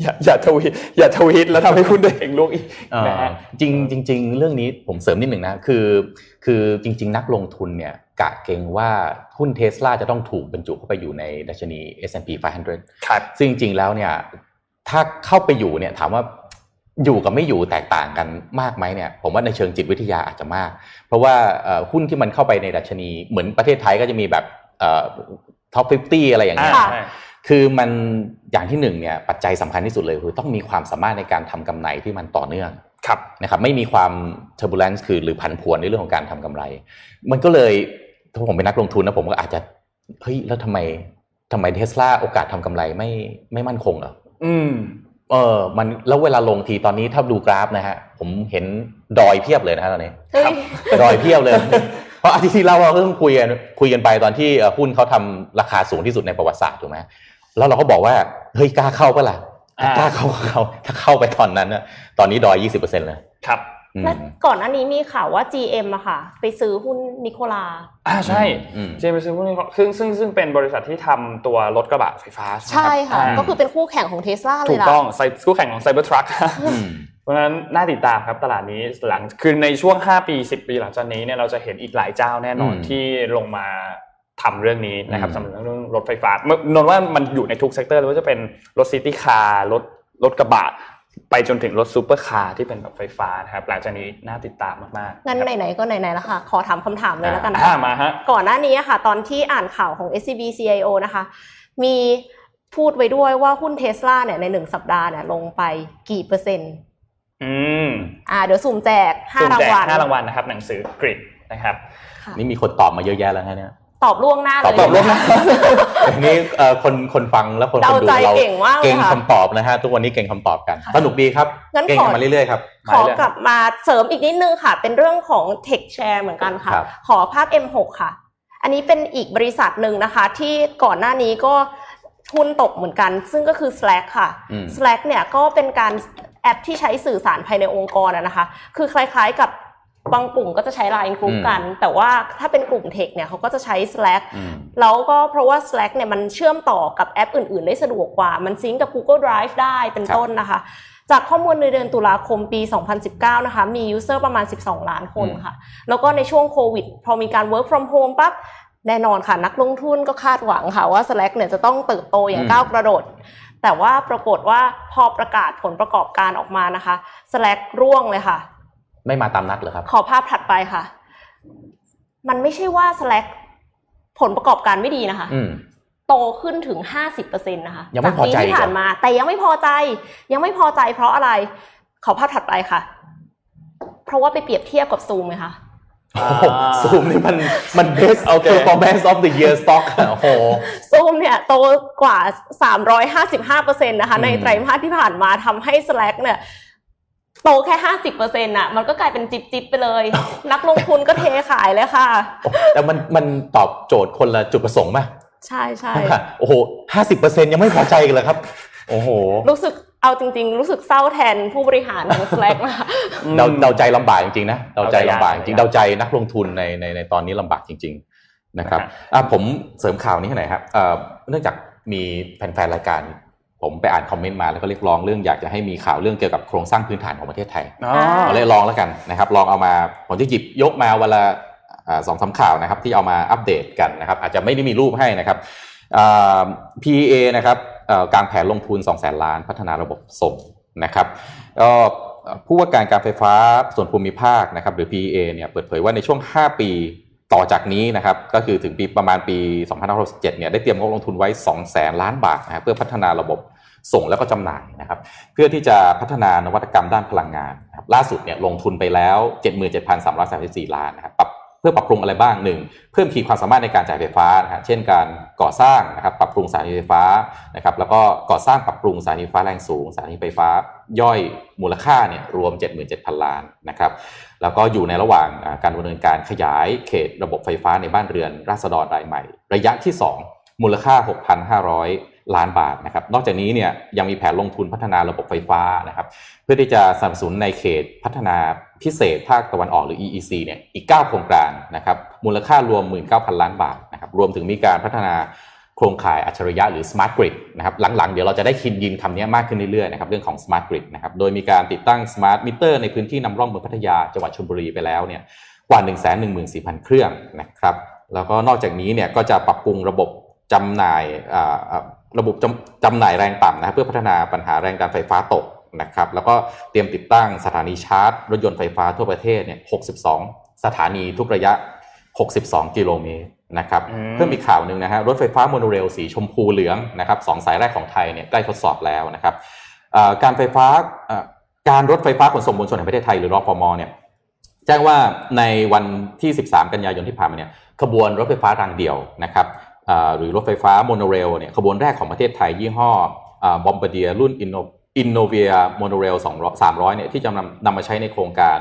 อย่าอย่าทวีอย่าทวีตแล้วทำให้คุณตัวเองลูกอีกนะฮะจริงจริงๆเรื่องนี้ผมเสริมนิดหนึ่งนะคือ คือจริง ๆ นักลงทุนเนี่ยกะเกงว่าหุ้นเทสลาจะต้องถูกบรรจุเข้าไปอยู่ในดัชนี S&P 500ครับซึ่งจริงๆแล้วเนี่ยถ้าเข้าไปอยู่เนี่ยถามว่า อยู่กับไม่อยู่แตกต่างกันมากไหมเนี่ยผมว่าในเชิงจิตวิทยาอาจจะมาก เพราะว่าหุ้นที่มันเข้าไปในดัชนีเหมือนประเทศไทยก็จะมีแบบtop 50 อะไรอย่างเงี้ยคือมันอย่างที่หนึ่งเนี่ยปัจจัยสำคัญที่สุดเลยคือต้องมีความสามารถในการทำกำไรที่มันต่อเนื่องครับนะครับไม่มีความ turbulence คือหรือผันผวนในเรื่องของการทำกำไร มันก็เลยถ้าผมเป็นนักลงทุนนะผมก็อาจจะเฮ้ยแล้วทำไมทำไมเทสลาโอกาสทำกำไรไม่ไม่มั่นคงอะอืม เออมันแล้วเวลาลงทีตอนนี้ถ้าดูกราฟนะฮะผมเห็นดอยเพียบเลยนะฮะตอนนี้ดอยเพียบเลย เพราะอาทิตย์ที่เราเพิ่งคุยกันคุยกันไปตอนที่หุ้นเขาทำราคาสูงที่สุดในประวัติศาสตร์ถูกไหมแล้วเราก็บอกว่าเฮ้ยกล้าเข้าปะล่ะกล้าเข้าเข้าถ้าเข้าไปตอนนั้นนะตอนนี้ดอยยี่สิบเปอร์เซ็นต์เลยครับ และก่อนหน้านี้มีข่าวว่า GM อะค่ะ ไปซื้อหุ้นนิโคลาอ่าใช่ GM ไปซื้อหุ้นนิโคลาซึ่งซึ่งซึ่งเป็นบริษัทที่ทำตัวรถกระบะไฟฟ้า ใช่ค่ะ ก็คือเป็นคู่แข่งของเทสลาเลยล่ะ ถูกต้องคู่แข่งของไซเบอร์ทรัคเพราะฉะนั้นน่าติดตามครับตลาดนี้หลังคือในช่วง 5 ปี 10 ปีหลังจากนี้เนี่ยเราจะเห็นอีกหลายเจ้าแน่นอนที่ลงมาทำเรื่องนี้นะครับสำหรับเรื่องรถไฟฟ้านะว่ามันอยู่ในทุก sector เลยว่าจะเป็นรถ city car รถรถกระบะ ไปจนถึงรถซูเปอร์คาร์ที่เป็นแบบไฟฟ้านะครับหลังจากนี้น่าติดตามมากๆงั้นไหนๆก็ไหนๆแล้วค่ะ ขอถามคำถามเลยแล้วกันนะคะมาฮะก่อนหน้านี้ค่ะ ตอนที่อ่านข่าวของ SCB CIO นะคะ มีพูดไว้ด้วยว่าหุ้นเทสลาเนี่ยในหนึ่งสัปดาห์เนี่ยลงไปกี่เปอร์เซ็นต์ อืม อ่า เดี๋ยวสุ่มแจกห้ารางวัลห้ารางวัลนะครับ หนังสือกริดนะครับ นี่มีคนตอบมาเยอะแยะแล้วฮะเนี่ย ตอบล่วงหน้าเลย ตอบล่วงหน้าอันนี้คนคนฟังแล้วคนคนดูเราเก่งมากเก่งคำตอบนะฮะทุกวันนี้เก่งคำตอบกันสนุกดีครับเก่งมาเรื่อยๆครับขอกลับมาเสริมอีกนิดนึงค่ะ เป็นเรื่องของ Tech Share เหมือนกันค่ะ ขอภาพ M6 ค่ะ อันนี้เป็นอีกบริษัทหนึ่งนะคะ ที่ก่อนหน้านี้ก็ทุนตกเหมือนกัน ซึ่งก็คือ Slack ค่ะ Slack เนี่ยก็เป็นการแอปที่ใช้สื่อสารภายในองค์กรนะคะ คือคล้ายๆกับ บางกลุ่มก็จะใช้ไลน์กลุ่มกัน แต่ว่าถ้าเป็นกลุ่มเทคเนี่ยเขาก็จะใช้ Slack แล้วก็เพราะว่า Slack เนี่ยมันเชื่อมต่อกับแอปอื่น ๆ ได้สะดวกกว่า มันซิงกับ Google Drive ได้เป็นต้นนะคะ จากข้อมูลในเดือนตุลาคมปี 2019 นะคะ มียูเซอร์ประมาณ 12 ล้านคนค่ะ แล้วก็ในช่วงโควิด พอมีการ work from home ปั๊บแน่นอนค่ะนักลงทุนก็คาดหวังค่ะว่า Slack เนี่ยจะต้องเติบโตอย่างก้าวกระโดดแต่ว่าปรากฏว่าพอประกาศผลประกอบการออกมานะคะ Slack ร่วงเลยค่ะ ไม่มาตามนัดเหรอครับ ขอภาพถัดไปค่ะ มันไม่ใช่ว่า Slack ผลประกอบการไม่ดีนะคะโตขึ้นถึงห้าสิบเปอร์เซ็นต์นะคะยังไม่พอใจที่ผ่านมา แต่ยังไม่พอใจ ยังไม่พอใจเพราะอะไร ขอภาพถัดไปค่ะ เพราะว่าไปเปรียบเทียบกับซูมไหมคะซูมนี่มันมัน best of performance of the year stock โอ้โหซูมเนี่ยโตกว่า 355%นะคะ ในไตรมาสที่ผ่านมาทำให้ Slack เนี่ย โตแค่ห้าสิบเปอร์เซ็นต์อะมันก็กลายเป็นจิบจิบไปเลย นักลงทุนก็เทขายเลยค่ะ แต่มันมันตอบโจทย์คนละจุดประสงค์ไหมใช่ใช่โอ้โหห้าสิบเปอร์เซ็นยังไม่พอใจกันเลยครับ โอ้โห รู้สึกเอาจริง ๆ รู้สึกเศร้าแทนผู้บริหารของ Slack มากเดาเดาใจลำบากจริงๆนะเดาใจลำบากจริงเดาใจนักลงทุนในในในตอนนี้ลำบากจริง ๆ นะครับอะผมเสริมข่าวนี้หน่อยครับเนื่องจากมีแฟนๆรายการ ผมไปอ่านคอมเมนต์มาแล้วก็เรียกร้องเรื่องอยากจะให้มีข่าวเรื่องเกี่ยวกับโครงสร้างพื้นฐานของประเทศไทยเราเลยลองแล้วกันนะครับลองเอามาผมจะหยิบยกมาเวลาสองสาข่าวนะครับที่เอามาอัปเดตกันนะครับอาจจะไม่ได้มีรูปให้นะครับ PEA นะครับกลางแผนลงทุน2 0 0แสนล้านพัฒนาระบบส่งนะครับก็ผู้ว่าการการไฟฟ้าส่วนภูมิภาคนะครับหรือ PEA เนี่ยเปิดเผยว่าในช่วง 5 ปีต่อจากนี้นะครับก็คือถึงปีประมาณปี 2567เนี่ยได้เตรียมงบลงทุนไว้2แสนล้านบาทนะครับเพื่อพัฒนาระบบ ส่งแล้วก็จำหน่ายนะครับเพื่อที่จะพัฒนานวัตกรรมด้านพลังงานครับล่าสุดเนี่ยลงทุนไปแล้ว 77,334 ล้านนะครับปรับเพื่อปรับปรุงอะไรบ้างหนึ่งเพิ่มขีดความสามารถในการจ่ายไฟฟ้านะเช่นการก่อสร้างนะครับปรับปรุงสถานีไฟฟ้านะครับแล้วก็ก่อสร้างปรับปรุงสถานีไฟฟ้าแรงสูงสถานีไฟฟ้าย่อยมูลค่าเนี่ยรวม 77,000 ล้านนะครับแล้วก็อยู่ในระหว่างการดำเนินการขยายเขตระบบไฟฟ้าในบ้านเรือนราษฎรรายใหม่ ระยะที่ 2 มูลค่า 6,500 ล้านบาทนะครับ นอกจากนี้เนี่ยยังมีแผนลงทุนพัฒนาระบบไฟฟ้านะครับ เพื่อที่จะสนับสนุนในเขตพัฒนาพิเศษภาคตะวันออกหรือ EEC เนี่ยอีก 9 โครงการนะครับ มูลค่ารวม 19,000 ล้านบาทนะครับ รวมถึงมีการพัฒนาโครงข่ายอัจฉริยะหรือ smart grid นะครับหลังๆ เดี๋ยวเราจะได้คินยินคำนี้มากขึ้นเรื่อยๆนะครับเรื่องของ smart grid นะครับโดยมีการติดตั้ง smart meter ในพื้นที่นำร่องเมืองพัทยาจังหวัดชลบุรีไปแล้วเนี่ยกว่า 114,000 เครื่องนะครับแล้วก็นอกจากนี้เนี่ยก็จะปรับปรุงระบบจำหน่าย ระบบจำหน่ายแรงต่ำนะเพื่อพัฒนาปัญหาแรงดันไฟฟ้าตกนะครับแล้วก็เตรียมติดตั้งสถานีชาร์จ รถยนต์ไฟฟ้าทั่วประเทศเนี่ย 62 สถานีทุกระยะ 62 กิโลเมตรนะครับเพิ่มอีกข่าวหนึ่งนะฮะรถไฟฟ้าโมโนเรลสีชมพูเหลืองนะครับสองสายแรกของไทยเนี่ยใกล้ทดสอบแล้วนะครับการไฟฟ้าการรถไฟฟ้าขนส่งมวลชนแห่งประเทศไทยหรือรฟม.เนี่ยแจ้งว่าในวันที่ 13 กันยายนที่ผ่านมาเนี่ยขบวนรถไฟฟ้ารางเดี่ยวนะครับ หรือรถไฟฟ้าโมโนเรลเนี่ยขบวนแรกของประเทศไทยยี่ห้อBombardier รุ่น Inno Innovia Monorail 300เนี่ยที่จะนำนำมาใช้ในโครงการ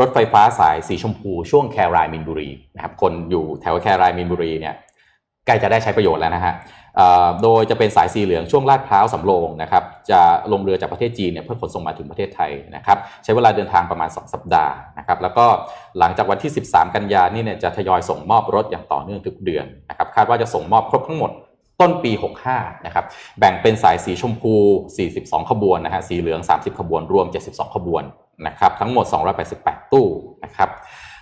รถไฟฟ้าสายสีชมพูช่วงแครายมินบุรีนะครับคนอยู่แถวแครายมินบุรีเนี่ย ใกล้จะได้ใช้ประโยชน์แล้วนะฮะโดยจะเป็นสายสีเหลืองช่วงลาดพร้าวสำโรงนะครับจะลงเรือจากประเทศจีนเนี่ยเพื่อขนส่งมาถึงประเทศไทยนะครับใช้เวลาเดินทางประมาณ 2 สัปดาห์นะครับแล้วก็หลังจากวันที่ 13 กันยานี่เนี่ยจะทยอยส่งมอบรถอย่างต่อเนื่องทุกเดือนนะครับคาดว่าจะส่งมอบครบทั้งหมดต้นปี 65 นะครับ แบ่งเป็นสายสีชมพู 42 ขบวนนะฮะ สีเหลือง 30 ขบวน รวม 72 ขบวน นะครับ ทั้งหมด 288 ตู้ นะครับ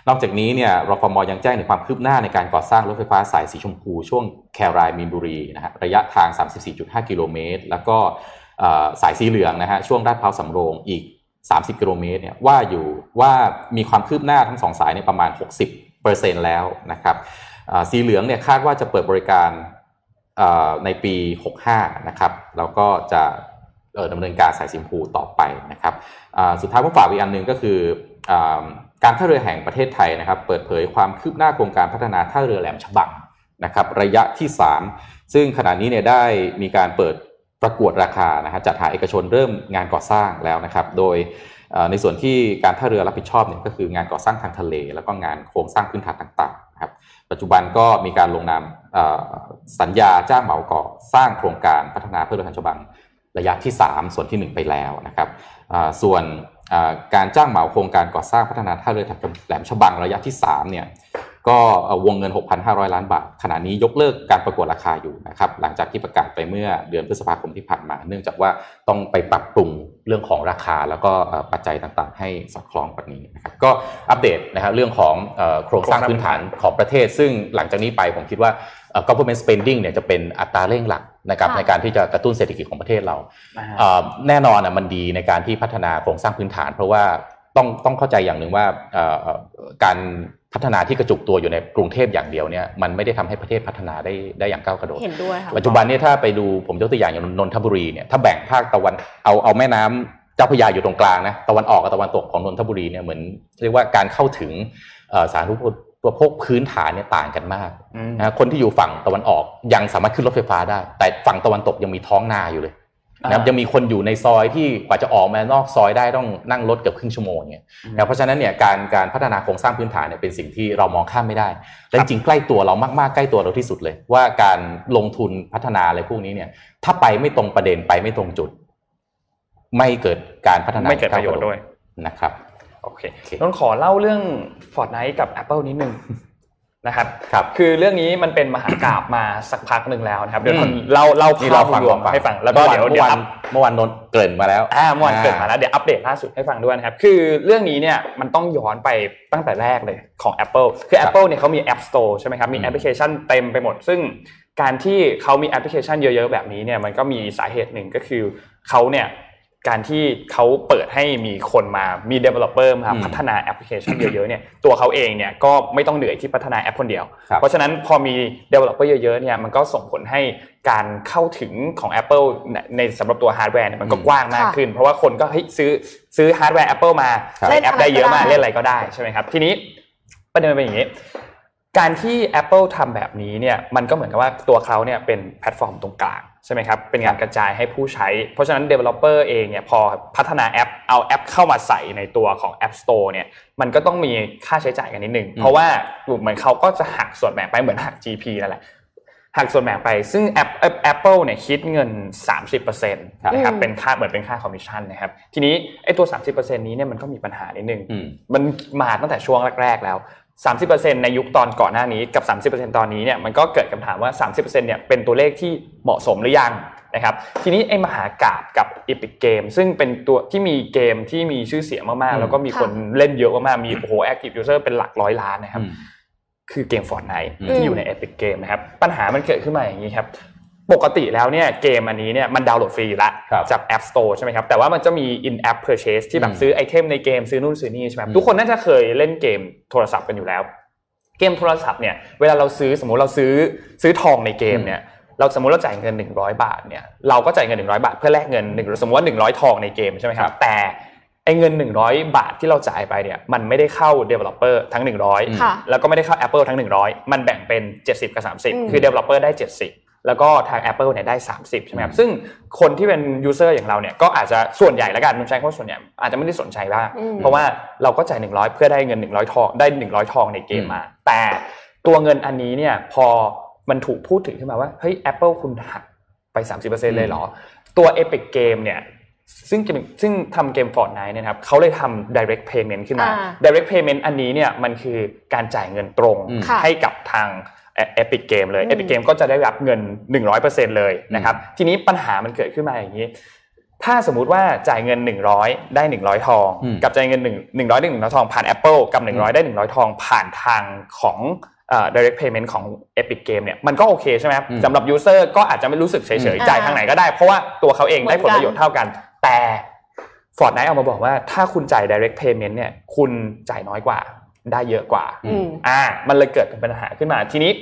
นอกจากนี้เนี่ยรฟมยังแจ้งถึงความคืบหน้าในการก่อสร้างรถไฟฟ้าสายสีชมพู ช่วงแครายมีนบุรีนะฮะระยะทาง 34.5 กิโลเมตร แล้วก็สายสีเหลืองนะฮะช่วงลาดพร้าวสำโรงอีก 30 กิโลเมตรเนี่ยว่าอยู่ว่ามีความคืบหน้าทั้งสองสายในประมาณ 60%แล้วนะครับสีเหลืองเนี่ยคาดว่าจะเปิดบริการในปี 65 นะครับแล้วก็จะดำเนินการสายสีชมพูต่อไปนะครับสุดท้ายผมฝากอีกอันหนึ่งก็คือ การท่าเรือแห่งประเทศไทยนะครับ เปิดเผยความคืบหน้าโครงการพัฒนาท่าเรือแหลมฉบังนะครับ ระยะที่ 3 ซึ่งขณะนี้เนี่ยได้มีการเปิดประกวดราคานะฮะจัดหาเอกชนเริ่มงานก่อสร้างแล้วนะครับ โดยในส่วนที่การท่าเรือรับผิดชอบเนี่ยก็คืองานก่อสร้างทางทะเล แล้วก็งานโครงสร้างพื้นฐานต่างๆนะครับปัจจุบันก็มีการลงนามสัญญาจ้างเหมาก่อสร้างโครงการพัฒนาเพื่อเรือทันฉบังระยะที่ 3 ส่วนที่ 1 ไปแล้วนะครับส่วนการจ้างเหมาโครงการก่อสร้างพัฒนาท่าเรือแหลมฉบังระยะที่3เนี่ยก็วงเงิน 6,500 ล้านบาท ขณะนี้ยกเลิกการประกวดราคาอยู่นะครับหลังจากที่ประกาศไปเมื่อเดือนพฤษภาคมที่ผ่านมา เนื่องจากว่าต้องไปปรับปรุงเรื่องของราคาแล้วก็ปัจจัยต่างๆ ให้สอดคล้องแบบนี้นะครับก็อัปเดตนะครับเรื่องของโครงสร้างพื้นฐานของประเทศ ซึ่งหลังจากนี้ไปผมคิดว่า government spending เนี่ยจะเป็นอัตราเร่งหลัก นะครับในการที่จะกระตุ้นเศรษฐกิจของประเทศเรา แน่นอนอะมันดีในการที่พัฒนาโครงสร้างพื้นฐาน เพราะว่าต้องต้องเข้าใจอย่างหนึ่งว่าการพัฒนาที่กระจุกตัวอยู่ในกรุงเทพอย่างเดียวเนี่ยมันไม่ได้ทำให้ประเทศพัฒนาได้ได้อย่างก้าวกระโดดเห็นด้วยค่ะปัจจุบันนี้ถ้าไปดูผมยกตัวอย่างอย่างนนทบุรีเนี่ยถ้าแบ่งภาคตะวันเอาเอาแม่น้ำเจ้าพระยาอยู่ตรงกลางนะตะวันออกกับตะวันตกของนนทบุรีเนี่ยเหมือนเรียกว่าการเข้าถึงสาธารณูป โภคพื้นฐานเนี่ยต่างกันมากนะคนที่อยู่ฝั่งตะวันออกยังสามารถขึ้นรถไฟฟ้าได้ แต่ฝั่งตะวันตกยังมีท้องนาอยู่เลยนะครับยังมีคนอยู่ในซอยที่กว่าจะออกมานอกซอยได้ต้องนั่งรถเกือบครึ่งชั่วโมงเนี่ยนะเพราะฉะนั้นเนี่ยการการพัฒนาโครงสร้างพื้นฐานเนี่ยเป็นสิ่งที่เรามองข้ามไม่ได้และจริงใกล้ตัวเรามากๆใกล้ตัวเราที่สุดเลย ว่าการลงทุนพัฒนาอะไรพวกนี้เนี่ย ถ้าไปไม่ตรงประเด็นไปไม่ตรงจุด ไม่เกิดการพัฒนาไม่เกิดประโยชน์ด้วยนะครับ โอเคต้นขอเล่าเรื่อง Fortnite กับ Apple นิดนึงนะครับครับคือเรื่องนี้มันเป็นมหากราบมาสักพักหนึ่งแล้วนะครับเดี๋ยวเล่าเล่าภาพรวมให้ฟังแล้วก็เดี๋ยวเดี๋ยวเมื่อวานนนเกินมาแล้วอ่าเมื่อวานเกินมาแล้วเดี๋ยวอัปเดตล่าสุดให้ฟังด้วยนะครับคือเรื่องนี้เนี่ยมันต้องย้อนไปตั้งแต่แรกเลยของ Apple คือ Apple เนี่ยเขามี App Store ใช่ไหมครับมีแอปพลิเคชันเต็มไปหมด ซึ่งการที่เขามีแอปพลิเคชันเยอะ ๆ แบบนี้เนี่ยมันก็มีสาเหตุหนึ่งก็คือเขาเนี่ย การที่เขาเปิดให้มีคนมามี developer มาพัฒนาแอปพลิเคชันเยอะๆเนี่ยตัวเขาเองเนี่ยก็ไม่ต้องเหนื่อยที่พัฒนาแอปคนเดียว เพราะฉะนั้นพอมี developer เยอะๆเนี่ยมันก็ส่งผลให้การเข้าถึงของ Apple ในสำหรับตัวฮาร์ดแวร์มันก็กว้างมากขึ้น เพราะว่าคนก็เฮ้ยซื้อซื้อฮาร์ดแวร์ Apple มาใช้แอปได้เยอะมากเล่นอะไรก็ได้ใช่ไหมครับทีนี้ประเด็นเป็นอย่างนี้การที่ Apple ทำแบบนี้เนี่ยมันก็เหมือนกับว่าตัวเขาเนี่ยเป็นแพลตฟอร์มตรงกลาง ใช่ไหมครับ เป็นงานกระจายให้ผู้ใช้ เพราะฉะนั้น Developer เองเนี่ยพอพัฒนาแอป เอาแอปเข้ามาใส่ในตัวของ App Store เนี่ย มันก็ต้องมีค่าใช้จ่ายกันนิดนึง เพราะว่าเหมือนเขาก็จะหักส่วนแบ่งไปเหมือนหัก GP นั่นแหละ หักส่วนแบ่งไป ซึ่งแอปแอปเปิลเนี่ยคิดเงิน 30%นะครับ เป็นค่าเหมือนเป็นค่าคอมมิชชั่นนะครับ ทีนี้ไอ้ตัว 30%นี้เนี่ยมันก็มีปัญหานิดนึง มันมาตั้งแต่ช่วงแรก ๆ แล้ว 30%ในยุคตอนก่อนหน้านี้กับ 30%ตอนนี้เนี่ยมันก็เกิดคำถามว่า 30%เนี่ยเป็นตัวเลขที่เหมาะสมหรือยังนะครับทีนี้ไอ้มหากาบกับ Epic Game ซึ่งเป็นตัวที่มีเกมที่มีชื่อเสียงมากๆ แล้วก็มีคนเล่นเยอะมากๆมีโอ้โห active user เป็นหลักร้อยล้านนะครับคือเกม Fortnite ที่อยู่ใน Epic Game นะครับปัญหามันเกิดขึ้นมาอย่างนี้ครับ ปกติแล้วเนี่ยเกมอันนี้เนี่ยมันดาวน์โหลดฟรีอยู่แล้วจาก App Store ใช่ไหมครับแต่ว่ามันจะมี in app purchase ที่แบบซื้อไอเทมในเกมซื้อนู่นซื้อนี่ใช่ไหมทุกคนน่าจะเคยเล่นเกมโทรศัพท์กันอยู่แล้ว เกมโทรศัพท์เนี่ยเวลาเราซื้อสมมุติเราซื้อซื้อทองในเกมเนี่ยเราสมมุติเราจ่ายเงิน 100 บาทเนี่ยเราก็จ่ายเงิน 100 บาท เพื่อแลกเงินหนึ่งสมมติว่า100 ทองในเกมใช่ไหมครับแต่ไอ้เงิน 100 บาทที่เราจ่ายไปเนี่ยมันไม่ได้เข้า developer ทั้ง 100 แล้วก็ไม่ได้เข้า Apple ทั้ง 100 มันแบ่งเป็น 70 กับ 30 คือ developer ได้ 70 แล้วก็ทาง Apple เนี่ยได้ 30 ใช่ไหมครับซึ่งคนที่เป็น user อย่างเราเนี่ยก็อาจจะส่วนใหญ่แล้วกันมันใช้คำว่าส่วนใหญ่อาจจะไม่ได้สนใจบ้างเพราะว่าเราก็จ่าย 100 เพื่อได้เงิน 100 ทองได้ 100 ทองในเกมมา แต่ตัวเงินอันนี้เนี่ยพอมันถูกพูดถึงขึ้นมาว่าเฮ้ย Apple คุณหักไป 30%เลยเหรอ ตัว Epic Game เนี่ยซึ่งซึ่งทำเกม Fortnite นะครับเขาเลยทำ direct payment ขึ้นมา direct payment อันนี้เนี่ยมันคือการจ่ายเงินตรงให้กับทาง Epic Game เลย Epic Game ก็จะได้รับเงิน 100%เลยนะครับทีนี้ปัญหามันเกิดขึ้นมาอย่างนี้ ถ้าสมมุติว่าจ่ายเงิน 100 ได้ 100 ทอง กับจ่ายเงิน1 100ได้100 ทองผ่าน Apple กับ 100 ได้ 100 ทองผ่านทางของ direct payment ของ Epic Game เนี่ยมันก็โอเคใช่ไหมสำหรับ user ก็อาจจะไม่รู้สึกเฉยๆจ่ายทางไหนก็ได้ เพราะว่าตัวเขาเองได้ผลประโยชน์เท่ากัน แต่ Fortnite เอามาบอกว่าถ้าคุณจ่าย direct payment เนี่ยคุณจ่ายน้อยกว่า ได้เยอะกว่าอ่า มันเลยเกิดเป็นปัญหาขึ้นมาทีนี้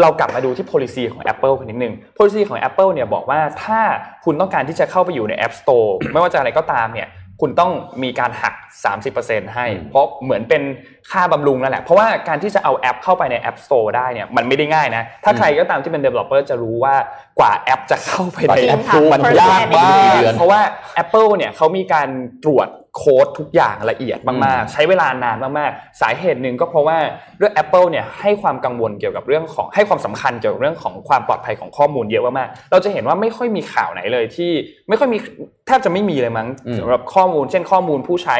เรากลับมาดูที่ policy ของ Apple กันนิดนึง policy ของ Apple เนี่ยบอกว่าถ้าคุณต้องการที่จะเข้าไปอยู่ใน App Store ไม่ว่าจะอะไรก็ตามเนี่ยคุณต้องมีการหัก 30%ให้ เพราะเหมือนเป็นค่าบำรุงนั่นแหละ เพราะว่าการที่จะเอาแอปเข้าไปใน App Store ได้เนี่ยมันไม่ได้ง่ายนะ ถ้าใครก็ตามที่เป็น developer จะรู้ว่า กว่าแอปจะเข้าไปในแอปมันยากมากเพราะว่า Apple เนี่ยเขามีการตรวจโค้ดทุกอย่างละเอียดมากๆ ใช้เวลานานมากๆ สาเหตุหนึ่งก็เพราะว่าเรื่อง Apple เนี่ยให้ความกังวลเกี่ยวกับเรื่องของให้ความสำคัญเกี่ยวกับเรื่องของความปลอดภัยของข้อมูลเยอะมากๆเราจะเห็นว่าไม่ค่อยมีข่าวไหนเลยที่ไม่ค่อยมีแทบจะไม่มีเลยมั้งสำหรับข้อมูล เช่นข้อมูลผู้ใช้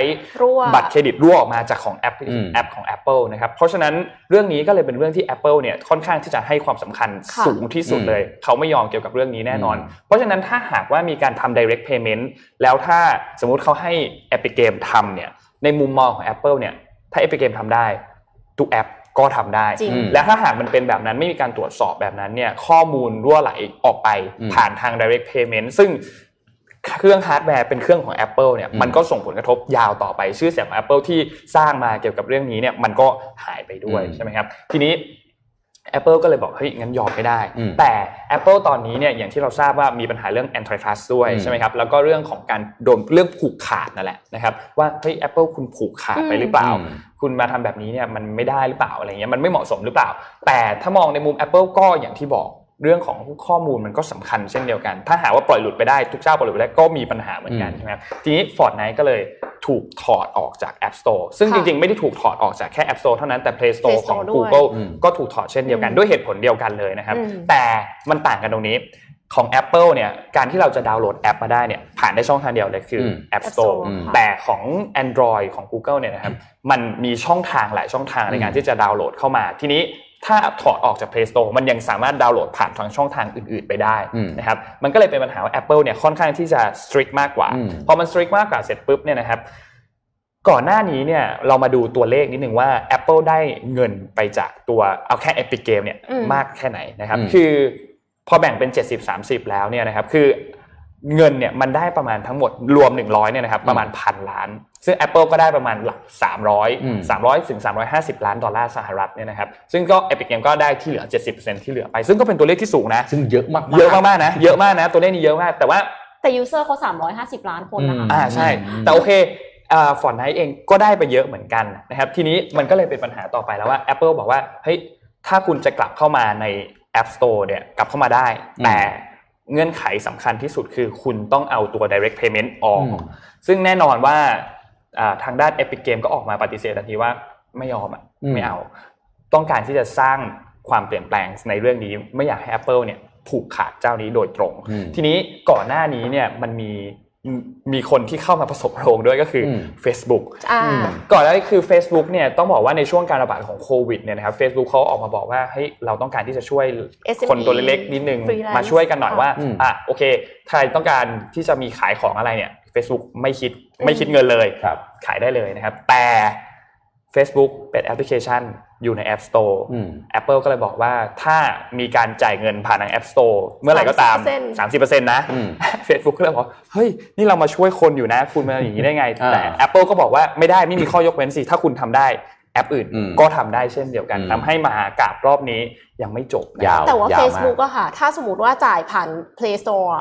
บัตรเครดิตรั่วออกมาจากของแอปแอปของ Apple นะครับเพราะฉะนั้นเรื่องนี้ก็เลยเป็นเรื่องที่ Apple เนี่ยค่อนข้างที่จะให้ความสำคัญสูงที่สุดเลย เขาไม่ยอมเกี่ยวกับเรื่องนี้แน่นอน เพราะฉะนั้นถ้าหากว่ามีการทำ direct payment แล้วถ้าสมมุติเขาให้ Epic Game ทำเนี่ยในมุมมองของ Apple เนี่ยถ้า Epic Game ทำได้ทุกแอปก็ทำได้ และถ้าหากมันเป็นแบบนั้นไม่มีการตรวจสอบแบบนั้นเนี่ยข้อมูลรั่วไหลออกไปผ่านทาง direct payment ซึ่งเครื่องฮาร์ดแวร์เป็นเครื่องของ Apple เนี่ยมันก็ส่งผลกระทบยาวต่อไปชื่อเสียงของ Apple ที่สร้างมาเกี่ยวกับเรื่องนี้เนี่ยมันก็หายไปด้วยใช่ไหมครับทีนี้ Apple ก็เลยบอกเฮ้ยงั้นยอมไม่ได้ แต่ Apple ตอนนี้เนี่ยอย่างที่เราทราบว่ามีปัญหาเรื่อง antitrust ด้วยใช่ไหมครับแล้วก็เรื่องของการโดนเรื่องผูกขาดนั่นแหละนะครับว่าเฮ้ย Apple คุณผูกขาดไปหรือเปล่า คุณมาทำแบบนี้เนี่ยมันไม่ได้หรือเปล่าอะไรเงี้ยมันไม่เหมาะสมหรือเปล่า แต่ถ้ามองในมุม Apple ก็อย่างที่บอก เรื่องของข้อมูลมันก็สำคัญเช่นเดียวกัน ถ้าหาว่าปล่อยหลุดไปได้ทุกเจ้าปล่อยหลุดไปได้ก็มีปัญหาเหมือนกันใช่ไหมครับทีนี้ Fortnite ก็เลยถูกถอดออกจาก App Store ซึ่งจริงๆ ไม่ได้ถูกถอดออกจากแค่ App Store เท่านั้นแต่ Play Store ของ Google ก็ถูกถอดเช่นเดียวกันด้วยเหตุผลเดียวกันเลยนะครับ แต่มันต่างกันตรงนี้ของ Apple เนี่ยการที่เราจะดาวน์โหลดแอปมาได้เนี่ยผ่านได้ช่องทางเดียวเลยคือ App Store แต่ของ Android ของ Google เนี่ยนะครับมันมีช่องทางหลายช่องทางในการที่จะดาวน์โหลดเข้ามาทีนี้ ถ้าถอดออกจาก Play Store มันยังสามารถดาวน์โหลดผ่านทางช่องทางอื่นๆไปได้นะครับ มันก็เลยเป็นปัญหาว่า Apple เนี่ยค่อนข้างที่จะ strict มากกว่า พอมัน strict มากกว่าเสร็จปุ๊บเนี่ยนะครับก่อนหน้านี้เนี่ยเรามาดูตัวเลขนิดหนึ่งว่า Apple ได้เงินไปจากตัวเอาแค่ Epic Game เนี่ยมากแค่ไหนนะครับคือพอแบ่งเป็น 70-30 แล้วเนี่ยนะครับคือเงินเนี่ยมันได้ประมาณทั้งหมดรวม 100เนี่ยนะครับประมาณพันล้าน ซึ่ง Apple ก็ได้ประมาณหลัก 300 300ถึง350 ล้านดอลลาร์สหรัฐเนี่ยนะครับซึ่งก็ Epic Game ก็ได้ที่เหลือ 70%ที่เหลือไป ซึ่งก็เป็นตัวเลขที่สูงนะ ซึ่งเยอะมากเยอะมากๆนะเยอะมากนะตัวเลขนี้เยอะมาก แต่ว่าแต่ user เขา350 ล้านคนนะคะอ่าใช่ แต่โอเค Fortnite เองก็ได้ไปเยอะเหมือนกันนะครับทีนี้มันก็เลยเป็นปัญหาต่อไปแล้วว่า Apple บอกว่าเฮ้ยถ้าคุณจะกลับเข้ามาใน App Store เนี่ยกลับเข้ามาได้ แต่เงื่อนไขสำคัญที่สุดคือคุณต้องเอาตัว direct payment ออก ซึ่งแน่นอนว่า ทางด้าน Epic Game ก็ออกมาปฏิเสธทันทีว่าไม่ยอมอะไม่เอา ต้องการที่จะสร้างความเปลี่ยนแปลงในเรื่องนี้ไม่อยากให้ Apple เนี่ยผูกขาดเจ้านี้โดยตรง ทีนี้ก่อนหน้านี้เนี่ยมันมีมีคนที่เข้ามาประสบโรงด้วยก็คือ Facebook ก่อนหน้านี้คือ Facebook เนี่ยต้องบอกว่าในช่วงการระบาดของโควิดเนี่ยนะครับ Facebook เขาออกมาบอกว่าเฮ้ยเราต้องการที่จะช่วยคนตัวเล็กๆนิดนึงมาช่วยกันหน่อยว่าอะโอเคใครต้องการที่จะมีขายของอะไรเนี่ย Facebook ไม่คิดไม่คิดเงินเลยขายได้เลยนะครับ แต่ Facebook เป็นแอปพลิเคชันอยู่ใน App Store Apple ก็เลยบอกว่าถ้ามีการจ่ายเงินผ่านทาง App Store เมื่อไหร่ก็ตาม 30%นะ Facebook ก็เลยบอกเฮ้ย นี่เรามาช่วยคนอยู่นะ คุณมาอย่างนี้ได้ไง แต่ Apple ก็บอกว่าไม่ได้ไม่มีข้อยกเว้นสิ ถ้าคุณทำได้แอปอื่นก็ทำได้เช่นเดียวกันทำให้มหากราบรอบนี้ยังไม่จบยาวแต่ว่า Facebook ก็ค่ะ ถ้าสมมติว่าจ่ายผ่าน Play Store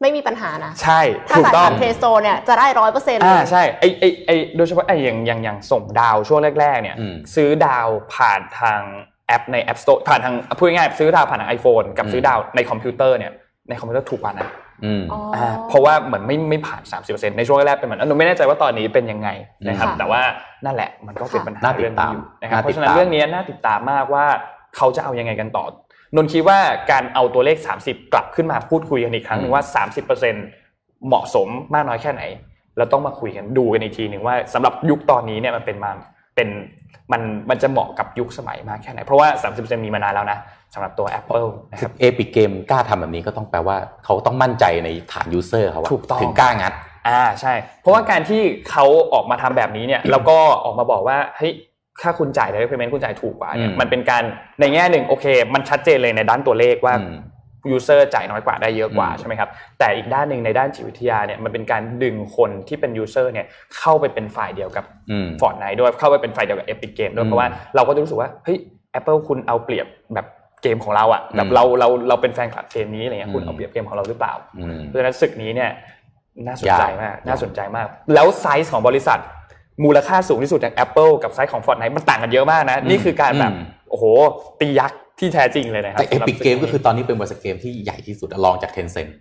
ไม่มีปัญหานะ ใช่ถ้าสายผ่านเพลโซเนี่ยจะได้ร้อยเปอร์เซ็นต์อ่าใช่ไอไอไอโดยเฉพาะไออย่างอย่างอย่างส่งดาวช่วงแรก ๆ เนี่ย ซื้อดาวผ่านทางแอปใน App Store ผ่านทางพูดง่ายๆซื้อดาวผ่านทาง iPhone กับซื้อดาวในคอมพิวเตอร์เนี่ยในคอมพิวเตอร์ถูกกว่านะอ่าเพราะว่าเหมือนไม่ไม่ผ่าน 30%ในช่วงแรกเป็นเหมือนหนูไม่แน่ใจว่าตอนนี้เป็นยังไงนะครับ แต่ว่านั่นแหละมันก็เป็นปัญหาเรื่องนี้นะครับเพราะฉะนั้นเรื่องนี้น่าติดตามมากว่าเขาจะเอายังไงกันต่อ นนคิดว่าการเอาตัวเลข 30 กลับขึ้นมาพูดคุยกันอีกครั้งหนึ่งว่า 30%เหมาะสมมากน้อยแค่ไหนเราต้องมาคุยกันดูกันอีกทีหนึ่งว่าสำหรับยุคตอนนี้เนี่ยมันเป็นมาเป็นมันมันจะเหมาะกับยุคสมัยมากแค่ไหน เพราะว่า 30%มีมานานแล้วนะสำหรับตัว Apple นะครับ Epic Game กล้าทำแบบนี้ก็ต้องแปลว่าเขาต้องมั่นใจในฐาน user เขาถูกต้องถึงกล้างัดอ่าใช่ เพราะว่าการที่เขาออกมาทำแบบนี้เนี่ยแล้วก็ออกมาบอกว่าเฮ้ย ถ้าคุณจ่ายใน payment คุณจ่ายถูกกว่าเนี่ยมันเป็นการในแง่หนึ่งโอเค มันชัดเจนเลยในด้านตัวเลขว่า user จ่ายน้อยกว่าได้เยอะกว่าใช่ไหมครับแต่อีกด้านหนึ่งในด้านจิตวิทยาเนี่ยมันเป็นการดึงคนที่เป็น user เนี่ยเข้าไปเป็นฝ่ายเดียวกับ Fortnite ด้วยเข้าไปเป็นฝ่ายเดียวกับ Epic Game ด้วยเพราะว่าเราก็จะรู้สึกว่าเฮ้ยแอปเปิลคุณเอาเปรียบแบบเกมของเราอะแบบเราเราเราเป็นแฟนคลับเกมนี้อะไรเงี้ยคุณเอาเปรียบเกมของเราหรือเปล่า เพราะฉะนั้นศึกนี้เนี่ยน่าสนใจมากน่าสนใจมาก แล้วไซส์ของบริษัท มูลค่าสูงที่สุดอย่าง Apple กับไซส์ของ Fortnite มันต่างกันเยอะมากนะ นี่คือการแบบ โอ้โห ตียักษ์ที่แท้จริงเลยนะครับแต่ Epic Game ก็คือตอนนี้เป็นบริษัทเกมที่ใหญ่ที่สุดรองจาก Tencent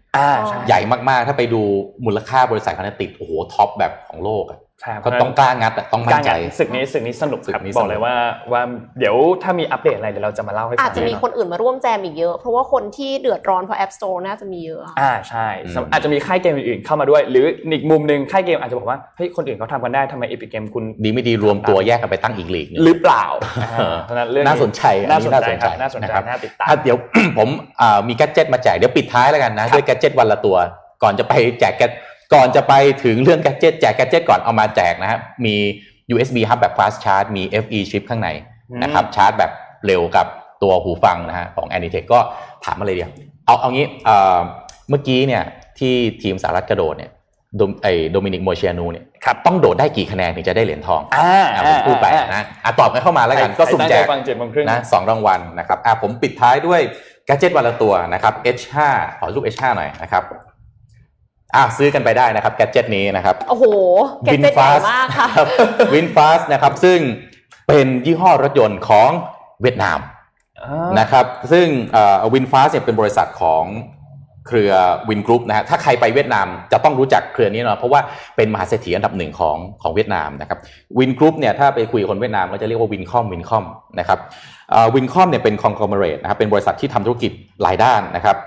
ใหญ่มากๆ ถ้าไปดูมูลค่าบริษัทเขาเนี่ยติดโอ้โห top แบบของโลกอะ ก็ต้องกล้างัดต้องมั่นใจศึกนี้ศึกนี้สนุกครับบอกเลยว่าว่าเดี๋ยวถ้ามีอัปเดตอะไรเดี๋ยวเราจะมาเล่าให้ฟังอาจจะมีคนอื่นมาร่วมแจมอีกเยอะ เพราะว่าคนที่เดือดร้อนเพราะ App Store น่าจะมีเยอะอ่าใช่อาจจะมีค่ายเกมอื่นๆเข้ามาด้วย หรืออีกมุมหนึ่งค่ายเกมอาจจะบอกว่าเฮ้ยคนอื่นเขาทำกันได้ทำไม Epic Game คุณดีไม่ดีรวมตัวแยกกันไปตั้งอีกลีกหรือเปล่าเพราะนั้นเรื่องน่าสนใจน่าสนใจน่าสนใจน่าติดตามเดี๋ยวผมมีแกจิตมาแจกเดี๋ยวปิดท้ายแล้วกันนะด้วยแกจิตวันละตัวก่อนจะไปแจกแก ก่อนจะไปถึงเรื่องแกจิตแจกแกจิตก่อนเอามาแจกนะครับมี USB hub แบบ fast charge มี FE chip ข้างในนะครับชาร์จแบบเร็วกับตัวหูฟังนะฮะของ Anitech ก็ถามมาเลยเดียวเอาเอางี้เมื่อกี้เนี่ยที่ทีมสหรัฐกระโดดเนี่ยไอ้โดมินิกโมเชียนูเนี่ยครับต้องโดดได้กี่คะแนนถึงจะได้เหรียญทองอ่าผมพูดไปนะอะตอบกันเข้ามาแล้วกันก็สุ่มแจกนะสองรางวัลนะครับอะผมปิดท้ายด้วยแกจิตวันละตัวนะครับ H5 ขอรูป H5 หน่อยนะครับ อะซื้อกันไปได้นะครับแกจิตนี้นะครับโอ้โหแกจิตใหญ่มากค่ะวินฟาสนะครับซึ่งเป็นยี่ห้อรถยนต์ของเวียดนามนะครับซึ่ง VinFast เนี่ยเป็นบริษัทของเครือ Vingroup นะฮะถ้าใครไปเวียดนามจะต้องรู้จักเครือนี้เนาะเพราะว่าเป็นมหาเศรษฐีอันดับหนึ่งของของเวียดนามนะครับ Vingroup เนี่ยถ้าไปคุยคนเวียดนามก็จะเรียกว่า Vincom Vincom นะครับ Vincom เนี่ยเป็น conglomerate นะครับเป็นบริษัทที่ทำธุรกิจหลายด้านนะครับ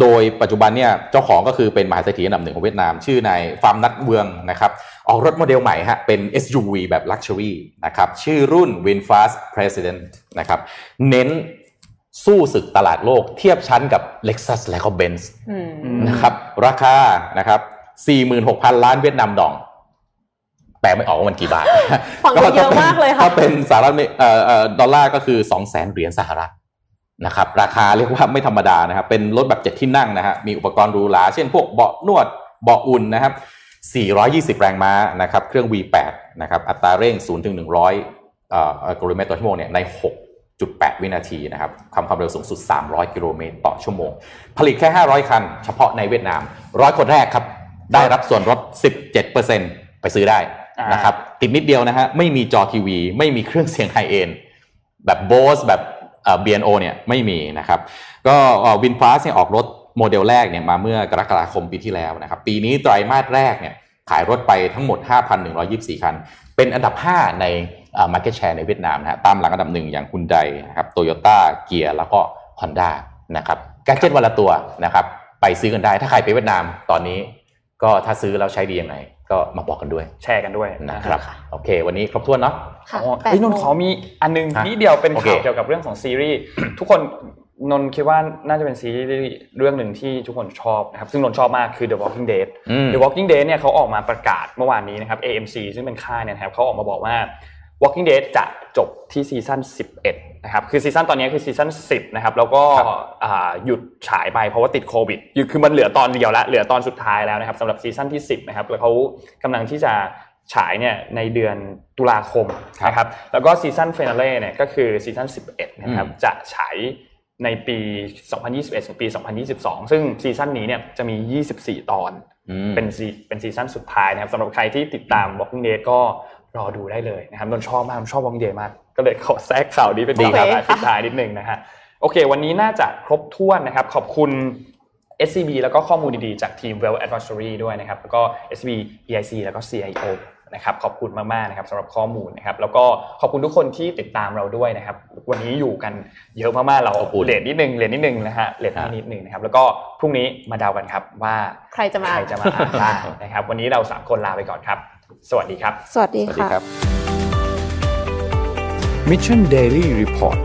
โดยปัจจุบันเนี่ยเจ้าของก็คือเป็นมหาเศรษฐีอันดับหนึ่งของเวียดนาม ชื่อนายฝ่ามเญิ้ตเวืองนะครับออกรถโมเดลใหม่ฮะเป็น SUV แบบ Luxury นะครับชื่อรุ่น WinFast President นะครับเน้นสู้ศึกตลาดโลกเทียบชั้นกับ Lexus และก็ Benz นะครับราคานะครับ46,000 ล้านเวียดนามดองแปลไม่ออกว่ามันกี่บาทฟังเยอะมากเลยค่ะถ้าเป็นสหรัฐดอลลาร์ก็คือ 200,000 เหรียญสหรัฐ นะครับราคาเรียกว่าไม่ธรรมดานะครับ เป็นรถแบบเจ็ดที่นั่งนะฮะมีอุปกรณ์หรูหราเช่นพวกเบาะนวดเบาะอุ่นนะครับ 420 แรงม้านะครับ เครื่อง V8 นะครับ อัตราเร่ง 0 ถึง 100กิโลเมตรต่อชั่วโมงเนี่ยใน 6.8 วินาทีนะครับความความเร็วสูงสุด 300 กิโลเมตรต่อชั่วโมง ผลิตแค่ 500 คัน เฉพาะในเวียดนามร้อยคนแรกครับ ได้รับส่วนลด 17%ไปซื้อได้นะครับ ติดนิดเดียวนะฮะ ไม่มีจอทีวี ไม่มีเครื่องเสียงไฮเอ็นแบบโบสแบบ เอ่อ B&O เนี่ยไม่มีนะครับ ก็วินฟ้าสเนี่ยออกรถโมเดลแรกเนี่ยมาเมื่อกรกฎาคมปีที่แล้วนะครับ ปีนี้ไตรมาสแรกเนี่ยขายรถไปทั้งหมด 5,124 คัน เป็นอันดับ 5 ใน Market Share ในเวียดนามนะฮะตามหลังอันดับหนึ่งอย่างคุณไดนะครับโตโยต้าเกียร์แล้วก็ Honda นะครับแกจิตวันละตัวนะครับไปซื้อกันได้ถ้าใครไปเวียดนามตอนนี้ ก็ถ้าซื้อแล้วใช้ดียังไง ก็มาบอกกันด้วย แชร์กันด้วยนะครับโอเค วันนี้ครบถ้วนเนาะค่ะอ๋อแปดเอ้ยนนโมท์งขอมีอันนึงฮะนิดเดียวเป็นโอเคข่าวเกี่ยวกับเรื่องของซีรีส์ทุกคนนนท์คิดว่าน่าจะเป็นซีรีส์เรื่องหนึ่งที่ทุกคนชอบนะครับซึ่งนนท์ชอบมากคือ The Walking Dead อืม The Walking Dead เนี่ยเขาออกมาประกาศเมื่อวานนี้นะครับ AMC ซึ่งเป็นค่ายเนี่ยนะครับเขาออกมาบอกว่า Walking Dead จะจบที่ซีซั่น11 นะครับ คือซีซั่นตอนนี้คือซีซั่น10 นะครับ แล้วก็ครับอ่าหยุดฉายไปเพราะว่าติดโควิดคือมันเหลือตอนเดียวละ เหลือตอนสุดท้ายแล้วนะครับสำหรับซีซั่นที่ 10 นะครับ แล้วเขากำลังที่จะฉายเนี่ยในเดือนตุลาคมนะครับ แล้วก็ season finale เนี่ยก็คือซีซั่น11 นะครับ จะฉายในปี 2021 ถึงปี 2022 ซึ่งซีซั่นนี้เนี่ยจะมี 24 ตอนอืมเป็นซีเป็นซีซั่นสุดท้ายนะครับสำหรับใครที่ติดตาม Walking Dead ก็ รอดูได้เลยนะครับนนท์ชอบมากนนท์ชอบ Walking Dead มากก็เลยขอแทรกข่าวนี้เป็นดีข่าวครับปิดท้ายนิดนึงนะฮะโอเค วันนี้น่าจะครบถ้วนนะครับ ขอบคุณ SCB แล้วก็ข้อมูลดีๆ จากทีม Wealth Advisory ด้วยนะครับ แล้วก็ SCB EIC แล้วก็ CIO นะครับ ขอบคุณมากๆนะครับสำหรับข้อมูลนะครับ แล้วก็ขอบคุณทุกคนที่ติดตามเราด้วยนะครับ วันนี้อยู่กันเยอะมากๆ เราขอบคุณเลทนิดนึงเลทนิดนึงนะฮะเลทนิดนึงนะครับ แล้วก็พรุ่งนี้มาเดากันครับว่าใครจะมาใครจะมาอ่านบ้างนะครับ วันนี้เราสามคนลาไปก่อนครับ สวัสดีครับ สวัสดีสวัสดีค่ะครับ Mission Daily Report